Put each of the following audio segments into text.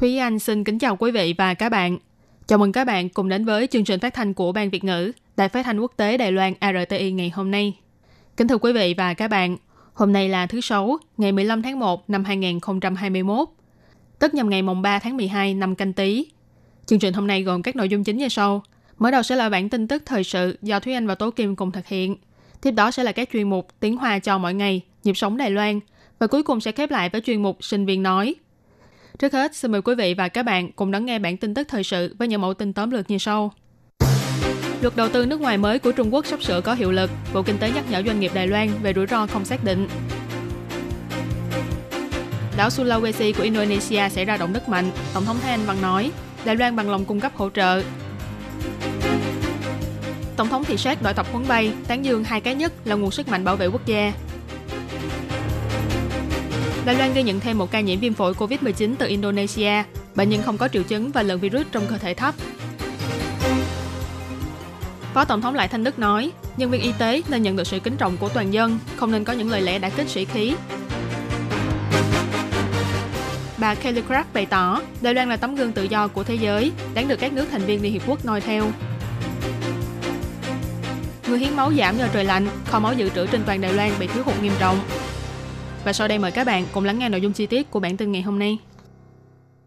Thúy Anh xin kính chào quý vị và các bạn. Chào mừng các bạn cùng đến với chương trình phát thanh của Ban Việt ngữ, Đài phát thanh quốc tế Đài Loan RTI ngày hôm nay. Kính thưa quý vị và các bạn, hôm nay là thứ Sáu, ngày 15 tháng 1 năm 2021, tức nhằm ngày mùng 3 tháng 12 năm canh tí. Chương trình hôm nay gồm các nội dung chính như sau. Mở đầu sẽ là bản tin tức thời sự do Thúy Anh và Tố Kim cùng thực hiện. Tiếp đó sẽ là các chuyên mục tiếng Hoa cho mỗi ngày, nhịp sống Đài Loan. Và cuối cùng sẽ khép lại với chuyên mục sinh viên nói. Trước hết, xin mời quý vị và các bạn cùng lắng nghe bản tin tức thời sự với những mẫu tin tóm lược như sau. Luật đầu tư nước ngoài mới của Trung Quốc sắp sửa có hiệu lực. Bộ Kinh tế nhắc nhở doanh nghiệp Đài Loan về rủi ro không xác định. Đảo Sulawesi của Indonesia xảy ra động đất mạnh. Tổng thống Thái Anh Văn nói, Đài Loan bằng lòng cung cấp hỗ trợ. Tổng thống thị sát đội tập huấn bay, tán dương hai cái nhất là nguồn sức mạnh bảo vệ quốc gia. Đài Loan ghi nhận thêm một ca nhiễm viêm phổi COVID-19 từ Indonesia. Bệnh nhân không có triệu chứng và lượng virus trong cơ thể thấp. Phó Tổng thống Lại Thanh Đức nói, nhân viên y tế nên nhận được sự kính trọng của toàn dân, không nên có những lời lẽ đã kích sĩ khí. Bà Kelly Craft bày tỏ, Đài Loan là tấm gương tự do của thế giới, đáng được các nước thành viên Liên Hiệp Quốc noi theo. Người hiến máu giảm do trời lạnh, kho máu dự trữ trên toàn Đài Loan bị thiếu hụt nghiêm trọng. Và sau đây mời các bạn cùng lắng nghe nội dung chi tiết của bản tin ngày hôm nay.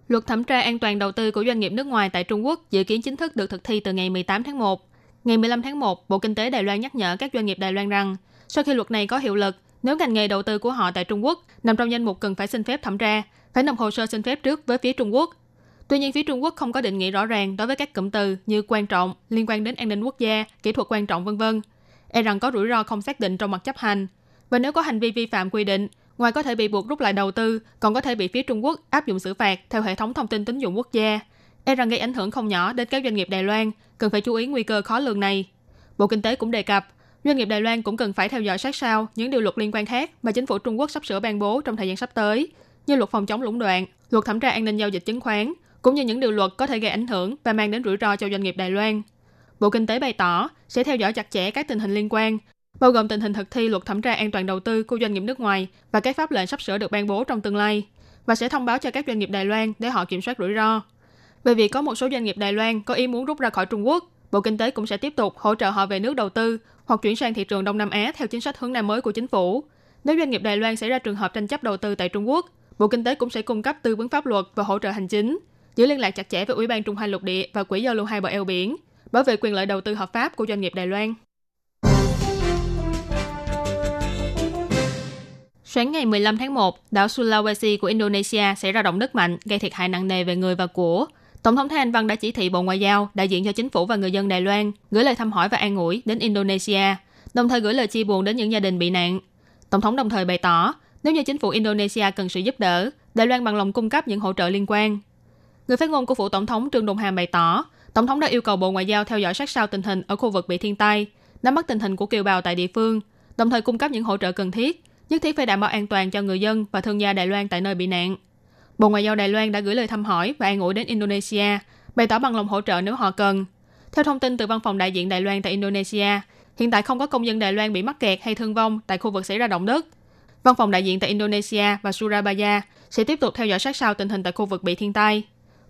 Luật thẩm tra an toàn đầu tư của doanh nghiệp nước ngoài tại Trung Quốc dự kiến chính thức được thực thi từ ngày 18 tháng 1. Ngày 15 tháng 1, Bộ Kinh tế Đài Loan nhắc nhở các doanh nghiệp Đài Loan rằng, sau khi luật này có hiệu lực, nếu ngành nghề đầu tư của họ tại Trung Quốc nằm trong danh mục cần phải xin phép thẩm tra, phải nộp hồ sơ xin phép trước với phía Trung Quốc. Tuy nhiên, phía Trung Quốc không có định nghĩa rõ ràng đối với các cụm từ như quan trọng, liên quan đến an ninh quốc gia, kỹ thuật quan trọng vân vân. E rằng có rủi ro không xác định trong mặt chấp hành. Và nếu có hành vi vi phạm quy định, ngoài có thể bị buộc rút lại đầu tư, còn có thể bị phía Trung Quốc áp dụng xử phạt theo hệ thống thông tin tín dụng quốc gia. E rằng gây ảnh hưởng không nhỏ đến các doanh nghiệp Đài Loan, cần phải chú ý nguy cơ khó lường này. Bộ Kinh tế cũng đề cập, doanh nghiệp Đài Loan cũng cần phải theo dõi sát sao những điều luật liên quan khác mà chính phủ Trung Quốc sắp sửa ban bố trong thời gian sắp tới, như luật phòng chống lũng đoạn, luật thẩm tra an ninh giao dịch chứng khoán, cũng như những điều luật có thể gây ảnh hưởng và mang đến rủi ro cho doanh nghiệp Đài Loan. Bộ Kinh tế bày tỏ sẽ theo dõi chặt chẽ các tình hình liên quan, bao gồm tình hình thực thi luật thẩm tra an toàn đầu tư của doanh nghiệp nước ngoài và các pháp lệnh sắp sửa được ban bố trong tương lai, và sẽ thông báo cho các doanh nghiệp Đài Loan để họ kiểm soát rủi ro. Về việc có một số doanh nghiệp Đài Loan có ý muốn rút ra khỏi Trung Quốc, Bộ Kinh tế cũng sẽ tiếp tục hỗ trợ họ về nước đầu tư hoặc chuyển sang thị trường Đông Nam Á theo chính sách hướng Nam mới của chính phủ. Nếu doanh nghiệp Đài Loan xảy ra trường hợp tranh chấp đầu tư tại Trung Quốc, Bộ Kinh tế cũng sẽ cung cấp tư vấn pháp luật và hỗ trợ hành chính, giữ liên lạc chặt chẽ với Ủy ban Trung Hoa Lục Địa và Quỹ giao lưu hai bờ eo biển, bảo vệ quyền lợi đầu tư hợp pháp của doanh nghiệp Đài Loan. Sáng ngày 15 tháng 1, đảo Sulawesi của Indonesia xảy ra động đất mạnh gây thiệt hại nặng nề về người và của. Tổng thống Thái Anh Văn đã chỉ thị Bộ Ngoại giao, đại diện cho chính phủ và người dân Đài Loan gửi lời thăm hỏi và an ủi đến Indonesia, đồng thời gửi lời chia buồn đến những gia đình bị nạn. Tổng thống đồng thời bày tỏ, nếu như chính phủ Indonesia cần sự giúp đỡ, Đài Loan bằng lòng cung cấp những hỗ trợ liên quan. Người phát ngôn của phủ tổng thống Trương Đồng Hàm bày tỏ, tổng thống đã yêu cầu Bộ Ngoại giao theo dõi sát sao tình hình ở khu vực bị thiên tai, nắm bắt tình hình của kiều bào tại địa phương, đồng thời cung cấp những hỗ trợ cần thiết, nhất thiết phải đảm bảo an toàn cho người dân và thương gia Đài Loan tại nơi bị nạn. Bộ Ngoại giao Đài Loan đã gửi lời thăm hỏi và an ủi đến Indonesia, bày tỏ bằng lòng hỗ trợ nếu họ cần. Theo thông tin từ văn phòng đại diện Đài Loan tại Indonesia, hiện tại không có công dân Đài Loan bị mắc kẹt hay thương vong tại khu vực xảy ra động đất. Văn phòng đại diện tại Indonesia và Surabaya sẽ tiếp tục theo dõi sát sao tình hình tại khu vực bị thiên tai.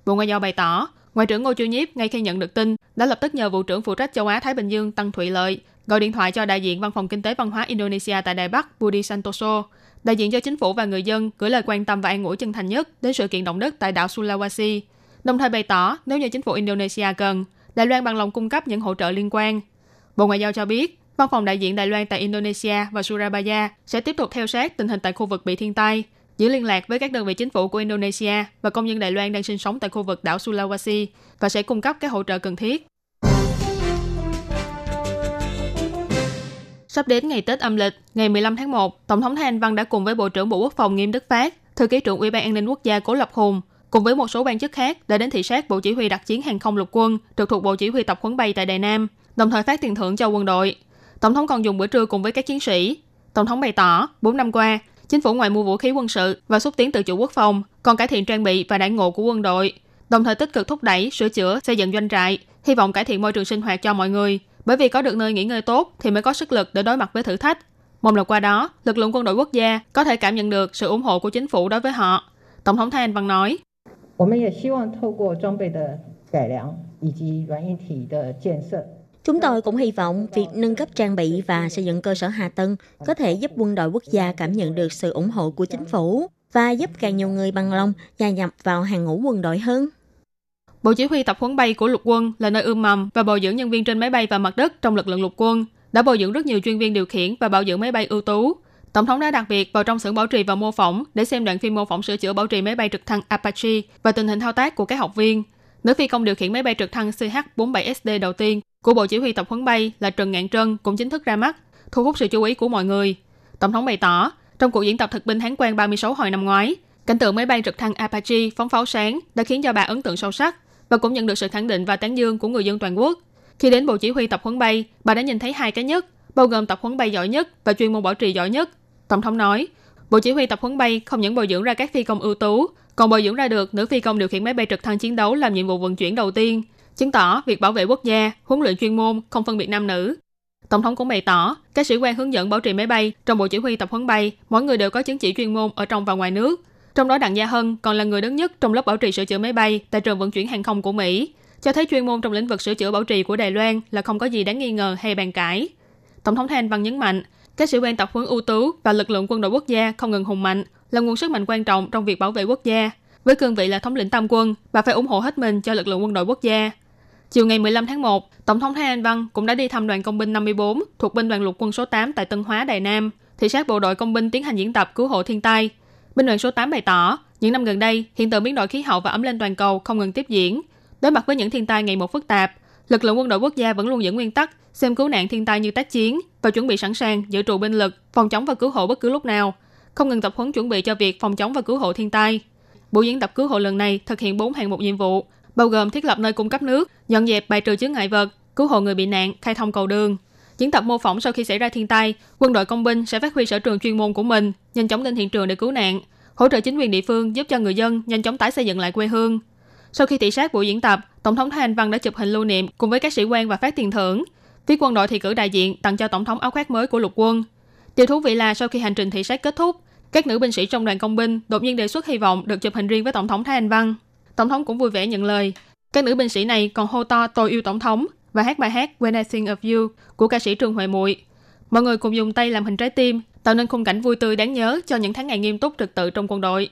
Bộ Ngoại giao bày tỏ, Ngoại trưởng Ngô Chu Nhiếp ngay khi nhận được tin đã lập tức nhờ vụ trưởng phụ trách châu Á Thái Bình Dương Tăng Thụy Lợi gọi điện thoại cho đại diện Văn phòng Kinh tế Văn hóa Indonesia tại Đài Bắc Budi Santoso, đại diện cho chính phủ và người dân gửi lời quan tâm và an ủi chân thành nhất đến sự kiện động đất tại đảo Sulawesi, đồng thời bày tỏ nếu như chính phủ Indonesia cần, Đài Loan bằng lòng cung cấp những hỗ trợ liên quan. Bộ Ngoại giao cho biết, Văn phòng đại diện Đài Loan tại Indonesia và Surabaya sẽ tiếp tục theo sát tình hình tại khu vực bị thiên tai, giữ liên lạc với các đơn vị chính phủ của Indonesia và công dân Đài Loan đang sinh sống tại khu vực đảo Sulawesi và sẽ cung cấp các hỗ trợ cần thiết. Sắp đến ngày Tết âm lịch, ngày 15 tháng 1, Tổng thống Thái Anh Văn đã cùng với Bộ trưởng Bộ Quốc phòng Nghiêm Đức Phát, Thư ký trưởng Ủy ban An ninh Quốc gia Cố Lập Hùng, cùng với một số quan chức khác đã đến thị sát Bộ Chỉ huy đặc chiến hàng không lục quân trực thuộc Bộ Chỉ huy tập huấn bay tại Đài Nam, đồng thời phát tiền thưởng cho quân đội. Tổng thống còn dùng bữa trưa cùng với các chiến sĩ. Tổng thống bày tỏ, 4 năm qua, chính phủ ngoài mua vũ khí quân sự và xúc tiến tự chủ quốc phòng, còn cải thiện trang bị và đãi ngộ của quân đội, đồng thời tích cực thúc đẩy, sửa chữa, xây dựng doanh trại, hy vọng cải thiện môi trường sinh hoạt cho mọi người, bởi vì có được nơi nghỉ ngơi tốt thì mới có sức lực để đối mặt với thử thách. Mong là qua đó, lực lượng quân đội quốc gia có thể cảm nhận được sự ủng hộ của chính phủ đối với họ. Tổng thống Thái Anh Văn nói. Chúng tôi cũng hy vọng việc nâng cấp trang bị và xây dựng cơ sở hạ tầng có thể giúp quân đội quốc gia cảm nhận được sự ủng hộ của chính phủ và giúp càng nhiều người bằng lòng gia nhập vào hàng ngũ quân đội hơn. Bộ Chỉ huy tập huấn bay của lục quân là nơi ươm mầm và bồi dưỡng nhân viên trên máy bay và mặt đất trong lực lượng lục quân, đã bồi dưỡng rất nhiều chuyên viên điều khiển và bảo dưỡng máy bay ưu tú. Tổng thống đã đặc biệt vào trong xưởng bảo trì và mô phỏng để xem đoạn phim mô phỏng sửa chữa bảo trì máy bay trực thăng Apache và tình hình thao tác của các học viên. Nữ phi công điều khiển máy bay trực thăng CH-47SD đầu tiên của Bộ Chỉ huy tập huấn bay là Trần Ngạn Trân cũng chính thức ra mắt, thu hút sự chú ý của mọi người. Tổng thống bày tỏ, trong cuộc diễn tập thực binh Hán Quan 36 hồi năm ngoái, cảnh tượng máy bay trực thăng Apache phóng pháo sáng đã khiến cho bà ấn tượng sâu sắc và cũng nhận được sự khẳng định và tán dương của người dân toàn quốc. Khi đến Bộ Chỉ huy tập huấn bay, bà đã nhìn thấy hai cái nhất, bao gồm tập huấn bay giỏi nhất và chuyên môn bảo trì giỏi nhất. Tổng thống nói, Bộ Chỉ huy tập huấn bay không những bồi dưỡng ra các phi công ưu tú, còn bồi dưỡng ra được nữ phi công điều khiển máy bay trực thăng chiến đấu làm nhiệm vụ vận chuyển đầu tiên, chứng tỏ việc bảo vệ quốc gia, huấn luyện chuyên môn không phân biệt nam nữ. Tổng thống cũng bày tỏ, các sĩ quan hướng dẫn bảo trì máy bay trong bộ chỉ huy tập huấn bay, mỗi người đều có chứng chỉ chuyên môn ở trong và ngoài nước. Trong đó Đặng Gia Hân còn là người đứng nhất trong lớp bảo trì sửa chữa máy bay tại trường vận chuyển hàng không của Mỹ, cho thấy chuyên môn trong lĩnh vực sửa chữa bảo trì của Đài Loan là không có gì đáng nghi ngờ hay bàn cãi. Tổng thống Thanh Văn nhấn mạnh, các sĩ quan tập huấn ưu tú và lực lượng quân đội quốc gia không ngừng hùng mạnh là nguồn sức mạnh quan trọng trong việc bảo vệ quốc gia. Với cương vị là thống lĩnh tam quân, bà phải ủng hộ hết mình cho lực lượng quân đội quốc gia. Chiều ngày 15 tháng 1, Tổng thống Thái Anh Văn cũng đã đi thăm đoàn công binh 54 thuộc binh đoàn lục quân số 8 tại Tân Hóa, Đài Nam, thị sát bộ đội công binh tiến hành diễn tập cứu hộ thiên tai. Bình luận số 8 bày tỏ, những năm gần đây, hiện tượng biến đổi khí hậu và ấm lên toàn cầu không ngừng tiếp diễn. Đối mặt với những thiên tai ngày một phức tạp, lực lượng quân đội quốc gia vẫn luôn giữ nguyên tắc xem cứu nạn thiên tai như tác chiến và chuẩn bị sẵn sàng giữ trụ binh lực, phòng chống và cứu hộ bất cứ lúc nào, không ngừng tập huấn chuẩn bị cho việc phòng chống và cứu hộ thiên tai. Buổi diễn tập cứu hộ lần này thực hiện 4 hạng mục nhiệm vụ, bao gồm thiết lập nơi cung cấp nước, dọn dẹp bài trừ chướng ngại vật, cứu hộ người bị nạn, khai thông cầu đường. Diễn tập mô phỏng sau khi xảy ra thiên tai, quân đội công binh sẽ phát huy sở trường chuyên môn của mình, nhanh chóng lên hiện trường để cứu nạn, hỗ trợ chính quyền địa phương giúp cho người dân nhanh chóng tái xây dựng lại quê hương. Sau khi thị sát buổi diễn tập, Tổng thống Thái Anh Văn đã chụp hình lưu niệm cùng với các sĩ quan và phát tiền thưởng. Phía quân đội thì cử đại diện tặng cho Tổng thống áo khoác mới của lục quân. Điều thú vị là sau khi hành trình thị sát kết thúc, các nữ binh sĩ trong đoàn công binh đột nhiên đề xuất hy vọng được chụp hình riêng với Tổng thống Thái Anh Văn. Tổng thống cũng vui vẻ nhận lời. Các nữ binh sĩ này còn hô to tôi yêu Tổng thống và hát bài hát When I Think of You của ca sĩ Trương Huệ Muội. Mọi người cùng dùng tay làm hình trái tim, tạo nên khung cảnh vui tươi đáng nhớ cho những tháng ngày nghiêm túc trật tự trong quân đội.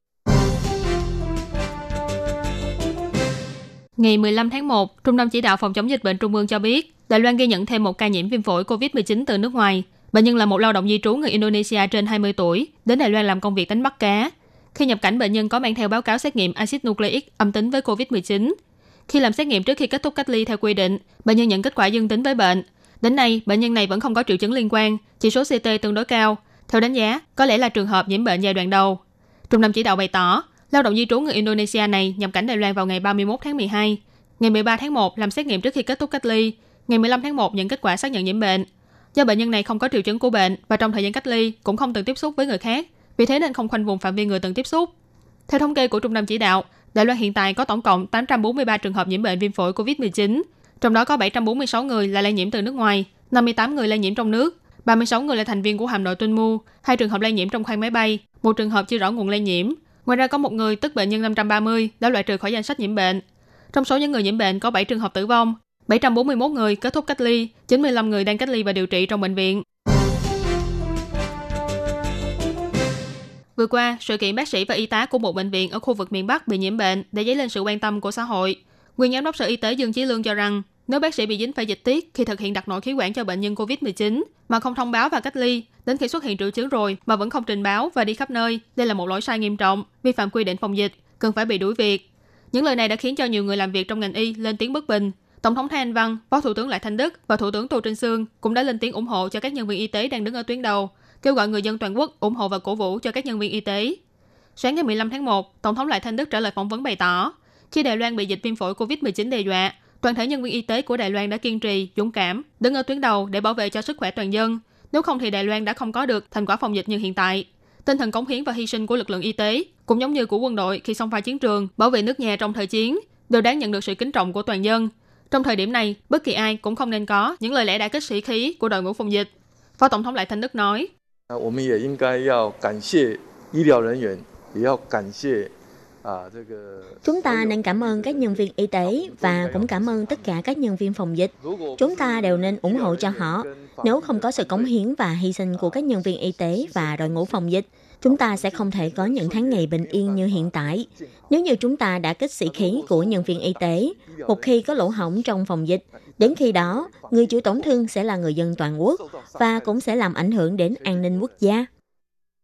Ngày 15 tháng 1, Trung tâm Chỉ đạo Phòng chống dịch bệnh Trung ương cho biết, Đài Loan ghi nhận thêm một ca nhiễm viêm phổi COVID-19 từ nước ngoài. Bệnh nhân là một lao động di trú người Indonesia trên 20 tuổi, đến Đài Loan làm công việc đánh bắt cá. Khi nhập cảnh, bệnh nhân có mang theo báo cáo xét nghiệm axit nucleic âm tính với COVID-19. Khi làm xét nghiệm trước khi kết thúc cách ly theo quy định, bệnh nhân nhận kết quả dương tính với bệnh. Đến nay, bệnh nhân này vẫn không có triệu chứng liên quan, chỉ số CT tương đối cao. Theo đánh giá, có lẽ là trường hợp nhiễm bệnh giai đoạn đầu. Trung tâm chỉ đạo bày tỏ, lao động di trú người Indonesia này nhập cảnh Đài Loan vào ngày 31 tháng 12. Ngày 13 tháng 1 làm xét nghiệm trước khi kết thúc cách ly. Ngày 15 tháng 1 nhận kết quả xác nhận nhiễm bệnh. Do bệnh nhân này không có triệu chứng của bệnh và trong thời gian cách ly cũng không từng tiếp xúc với người khác, vì thế nên không khoanh vùng phạm vi người từng tiếp xúc. Theo thống kê của Trung tâm chỉ đạo, Đài Loan hiện tại có tổng cộng 843 trường hợp nhiễm bệnh viêm phổi COVID-19, trong đó có 746 người là lây nhiễm từ nước ngoài, 58 người lây nhiễm trong nước, 36 người là thành viên của hạm đội tuân mu, hai trường hợp lây nhiễm trong khoang máy bay, một trường hợp chưa rõ nguồn lây nhiễm. Ngoài ra có một người tức bệnh nhân 530 đã loại trừ khỏi danh sách nhiễm bệnh. Trong số những người nhiễm bệnh có 7 trường hợp tử vong, 741 người kết thúc cách ly, 95 người đang cách ly và điều trị trong bệnh viện. Vừa qua, sự kiện bác sĩ và y tá của một bệnh viện ở khu vực miền Bắc bị nhiễm bệnh đã dấy lên sự quan tâm của xã hội. Nguyên giám đốc Sở Y tế Dương Chí Lương cho rằng, nếu bác sĩ bị dính phải dịch tiết khi thực hiện đặt nội khí quản cho bệnh nhân COVID-19 mà không thông báo và cách ly, đến khi xuất hiện triệu chứng rồi mà vẫn không trình báo và đi khắp nơi, đây là một lỗi sai nghiêm trọng, vi phạm quy định phòng dịch, cần phải bị đuổi việc. Những lời này đã khiến cho nhiều người làm việc trong ngành y lên tiếng bất bình. Tổng thống Thái Anh Văn, Phó Thủ tướng Lại Thanh Đức và Thủ tướng Tô Trinh Sương cũng đã lên tiếng ủng hộ cho các nhân viên y tế đang đứng ở tuyến đầu, kêu gọi người dân toàn quốc ủng hộ và cổ vũ cho các nhân viên y tế. Sáng ngày 15 tháng 1, Tổng thống Lại Thanh Đức trả lời phỏng vấn bày tỏ, khi Đài Loan bị dịch viêm phổi COVID-19 đe dọa, toàn thể nhân viên y tế của Đài Loan đã kiên trì, dũng cảm, đứng ở tuyến đầu để bảo vệ cho sức khỏe toàn dân. Nếu không thì Đài Loan đã không có được thành quả phòng dịch như hiện tại. Tinh thần cống hiến và hy sinh của lực lượng y tế, cũng giống như của quân đội khi xông pha chiến trường, bảo vệ nước nhà trong thời chiến, đều đáng nhận được sự kính trọng của toàn dân. Trong thời điểm này, bất kỳ ai cũng không nên có những lời lẽ đã kích sĩ khí của đội ngũ phòng dịch. Phó Tổng thống Lại Thanh Đức nói, 我们也应该要感谢医疗人员，也要感谢啊这个。 Chúng ta nên cảm ơn các nhân viên y tế và cũng cảm ơn tất cả các nhân viên phòng dịch. Chúng ta đều nên ủng hộ cho họ. Nếu không có sự cống hiến và hy sinh của các nhân viên y tế và đội ngũ phòng dịch, chúng ta sẽ không thể có những tháng ngày bình yên như hiện tại. Nếu như chúng ta đã kích sĩ khí của nhân viên y tế, một khi có lỗ hổng trong phòng dịch, đến khi đó, người chịu tổn thương sẽ là người dân toàn quốc và cũng sẽ làm ảnh hưởng đến an ninh quốc gia.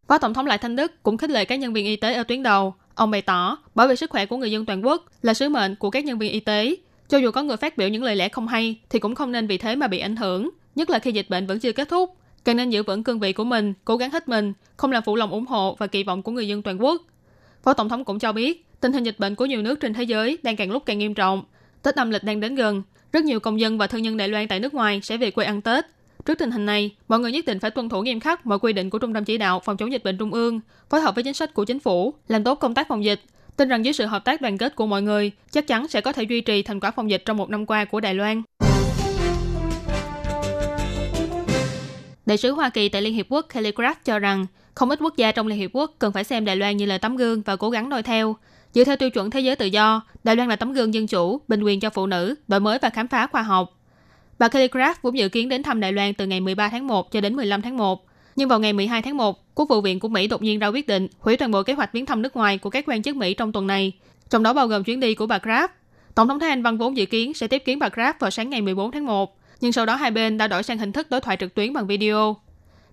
Phó Tổng thống Lại Thanh Đức cũng khích lệ các nhân viên y tế ở tuyến đầu. Ông bày tỏ, bảo vệ sức khỏe của người dân toàn quốc là sứ mệnh của các nhân viên y tế. Cho dù có người phát biểu những lời lẽ không hay, thì cũng không nên vì thế mà bị ảnh hưởng, nhất là khi dịch bệnh vẫn chưa kết thúc. Cần nên giữ vững cương vị của mình, cố gắng hết mình, không làm phụ lòng ủng hộ và kỳ vọng của người dân toàn quốc. Phó Tổng thống cũng cho biết, tình hình dịch bệnh của nhiều nước trên thế giới đang càng lúc càng nghiêm trọng. Tết âm lịch đang đến gần, rất nhiều công dân và thân nhân Đài Loan tại nước ngoài sẽ về quê ăn Tết. Trước tình hình này, mọi người nhất định phải tuân thủ nghiêm khắc mọi quy định của Trung tâm Chỉ đạo Phòng chống dịch bệnh Trung ương, phối hợp với chính sách của chính phủ, làm tốt công tác phòng dịch. Tin rằng dưới sự hợp tác đoàn kết của mọi người, chắc chắn sẽ có thể duy trì thành quả phòng dịch trong một năm qua của Đài Loan. Đại sứ Hoa Kỳ tại Liên Hiệp Quốc Kelly Craft cho rằng, không ít quốc gia trong Liên Hiệp Quốc cần phải xem Đài Loan như là tấm gương và cố gắng noi theo. Dựa theo tiêu chuẩn thế giới tự do, Đài Loan là tấm gương dân chủ, bình quyền cho phụ nữ, đổi mới và khám phá khoa học. Bà Kelly Craft cũng dự kiến đến thăm Đài Loan từ ngày 13 tháng 1 cho đến 15 tháng 1. Nhưng vào ngày 12 tháng 1, Quốc vụ viện của Mỹ đột nhiên ra quyết định hủy toàn bộ kế hoạch viếng thăm nước ngoài của các quan chức Mỹ trong tuần này, trong đó bao gồm chuyến đi của bà Craft. Tổng thống Thái Anh Văn vốn dự kiến sẽ tiếp kiến bà Craft vào sáng ngày 14 tháng 1, nhưng sau đó hai bên đã đổi sang hình thức đối thoại trực tuyến bằng video.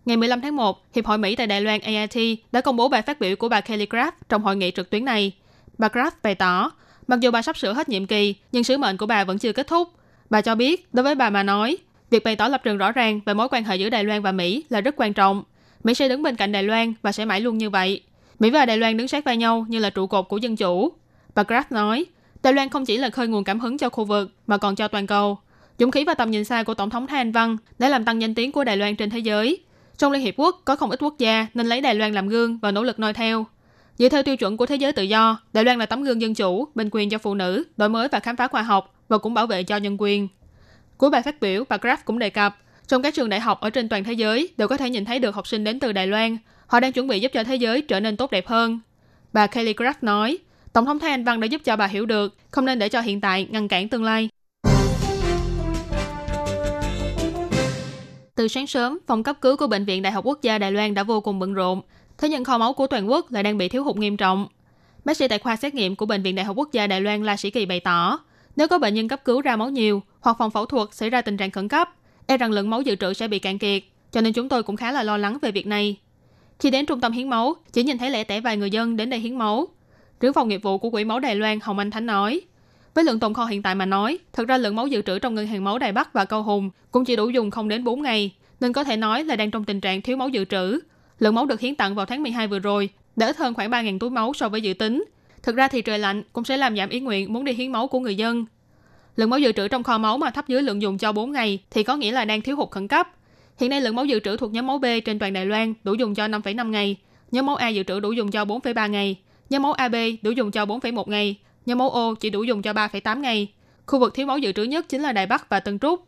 Ngày 15 tháng 1, Hiệp hội Mỹ tại Đài Loan AIT đã công bố bài phát biểu của bà Kelly Craft trong hội nghị trực tuyến này. Bà Kraft bày tỏ, mặc dù bà sắp sửa hết nhiệm kỳ, nhưng sứ mệnh của bà vẫn chưa kết thúc. Bà cho biết, đối với bà mà nói, việc bày tỏ lập trường rõ ràng về mối quan hệ giữa Đài Loan và Mỹ là rất quan trọng. Mỹ sẽ đứng bên cạnh Đài Loan và sẽ mãi luôn như vậy. Mỹ và Đài Loan đứng sát vai nhau như là trụ cột của dân chủ. Bà Kraft nói, Đài Loan không chỉ là khơi nguồn cảm hứng cho khu vực mà còn cho toàn cầu. Dũng khí và tầm nhìn xa của Tổng thống Thái Anh Văn đã làm tăng danh tiếng của Đài Loan trên thế giới. Trong Liên Hiệp Quốc có không ít quốc gia nên lấy Đài Loan làm gương và nỗ lực noi theo. Dựa theo tiêu chuẩn của thế giới tự do, Đài Loan là tấm gương dân chủ, bình quyền cho phụ nữ, đổi mới và khám phá khoa học và cũng bảo vệ cho nhân quyền. Cuối bài phát biểu, bà Graf cũng đề cập, trong các trường đại học ở trên toàn thế giới đều có thể nhìn thấy được học sinh đến từ Đài Loan. Họ đang chuẩn bị giúp cho thế giới trở nên tốt đẹp hơn. Bà Kelly Graf nói, Tổng thống Thái Anh Văn đã giúp cho bà hiểu được, không nên để cho hiện tại ngăn cản tương lai. Từ sáng sớm, phòng cấp cứu của Bệnh viện Đại học Quốc gia Đài Loan đã vô cùng bận rộn. Thế nhưng kho máu của toàn quốc lại đang bị thiếu hụt nghiêm trọng. Bác sĩ tại khoa xét nghiệm của Bệnh viện Đại học Quốc gia Đài Loan La Sĩ Kỳ bày tỏ, nếu có bệnh nhân cấp cứu ra máu nhiều hoặc phòng phẫu thuật xảy ra tình trạng khẩn cấp, e rằng lượng máu dự trữ sẽ bị cạn kiệt, cho nên chúng tôi cũng khá là lo lắng về việc này. Khi đến trung tâm hiến máu, chỉ nhìn thấy lẻ tẻ vài người dân đến đây hiến máu. Trưởng phòng nghiệp vụ của Quỹ máu Đài Loan Hồng Anh Thánh nói, với lượng tồn kho hiện tại mà nói, thực ra lượng máu dự trữ trong ngân hàng máu Đài Bắc và Cao Hùng cũng chỉ đủ dùng không đến 4 ngày, nên có thể nói là đang trong tình trạng thiếu máu dự trữ. Lượng máu được hiến tặng vào tháng 12 vừa rồi đã ít hơn khoảng 3.000 túi máu so với dự tính. Thực ra thì trời lạnh cũng sẽ làm giảm ý nguyện muốn đi hiến máu của người dân. Lượng máu dự trữ trong kho máu mà thấp dưới lượng dùng cho 4 ngày thì có nghĩa là đang thiếu hụt khẩn cấp. Hiện nay lượng máu dự trữ thuộc nhóm máu B trên toàn Đài Loan đủ dùng cho 5,5 ngày, nhóm máu A dự trữ đủ dùng cho 4,3 ngày, nhóm máu AB đủ dùng cho 4,1 ngày, nhóm máu O chỉ đủ dùng cho 3,8 ngày. Khu vực thiếu máu dự trữ nhất chính là Đài Bắc và Tân Trúc.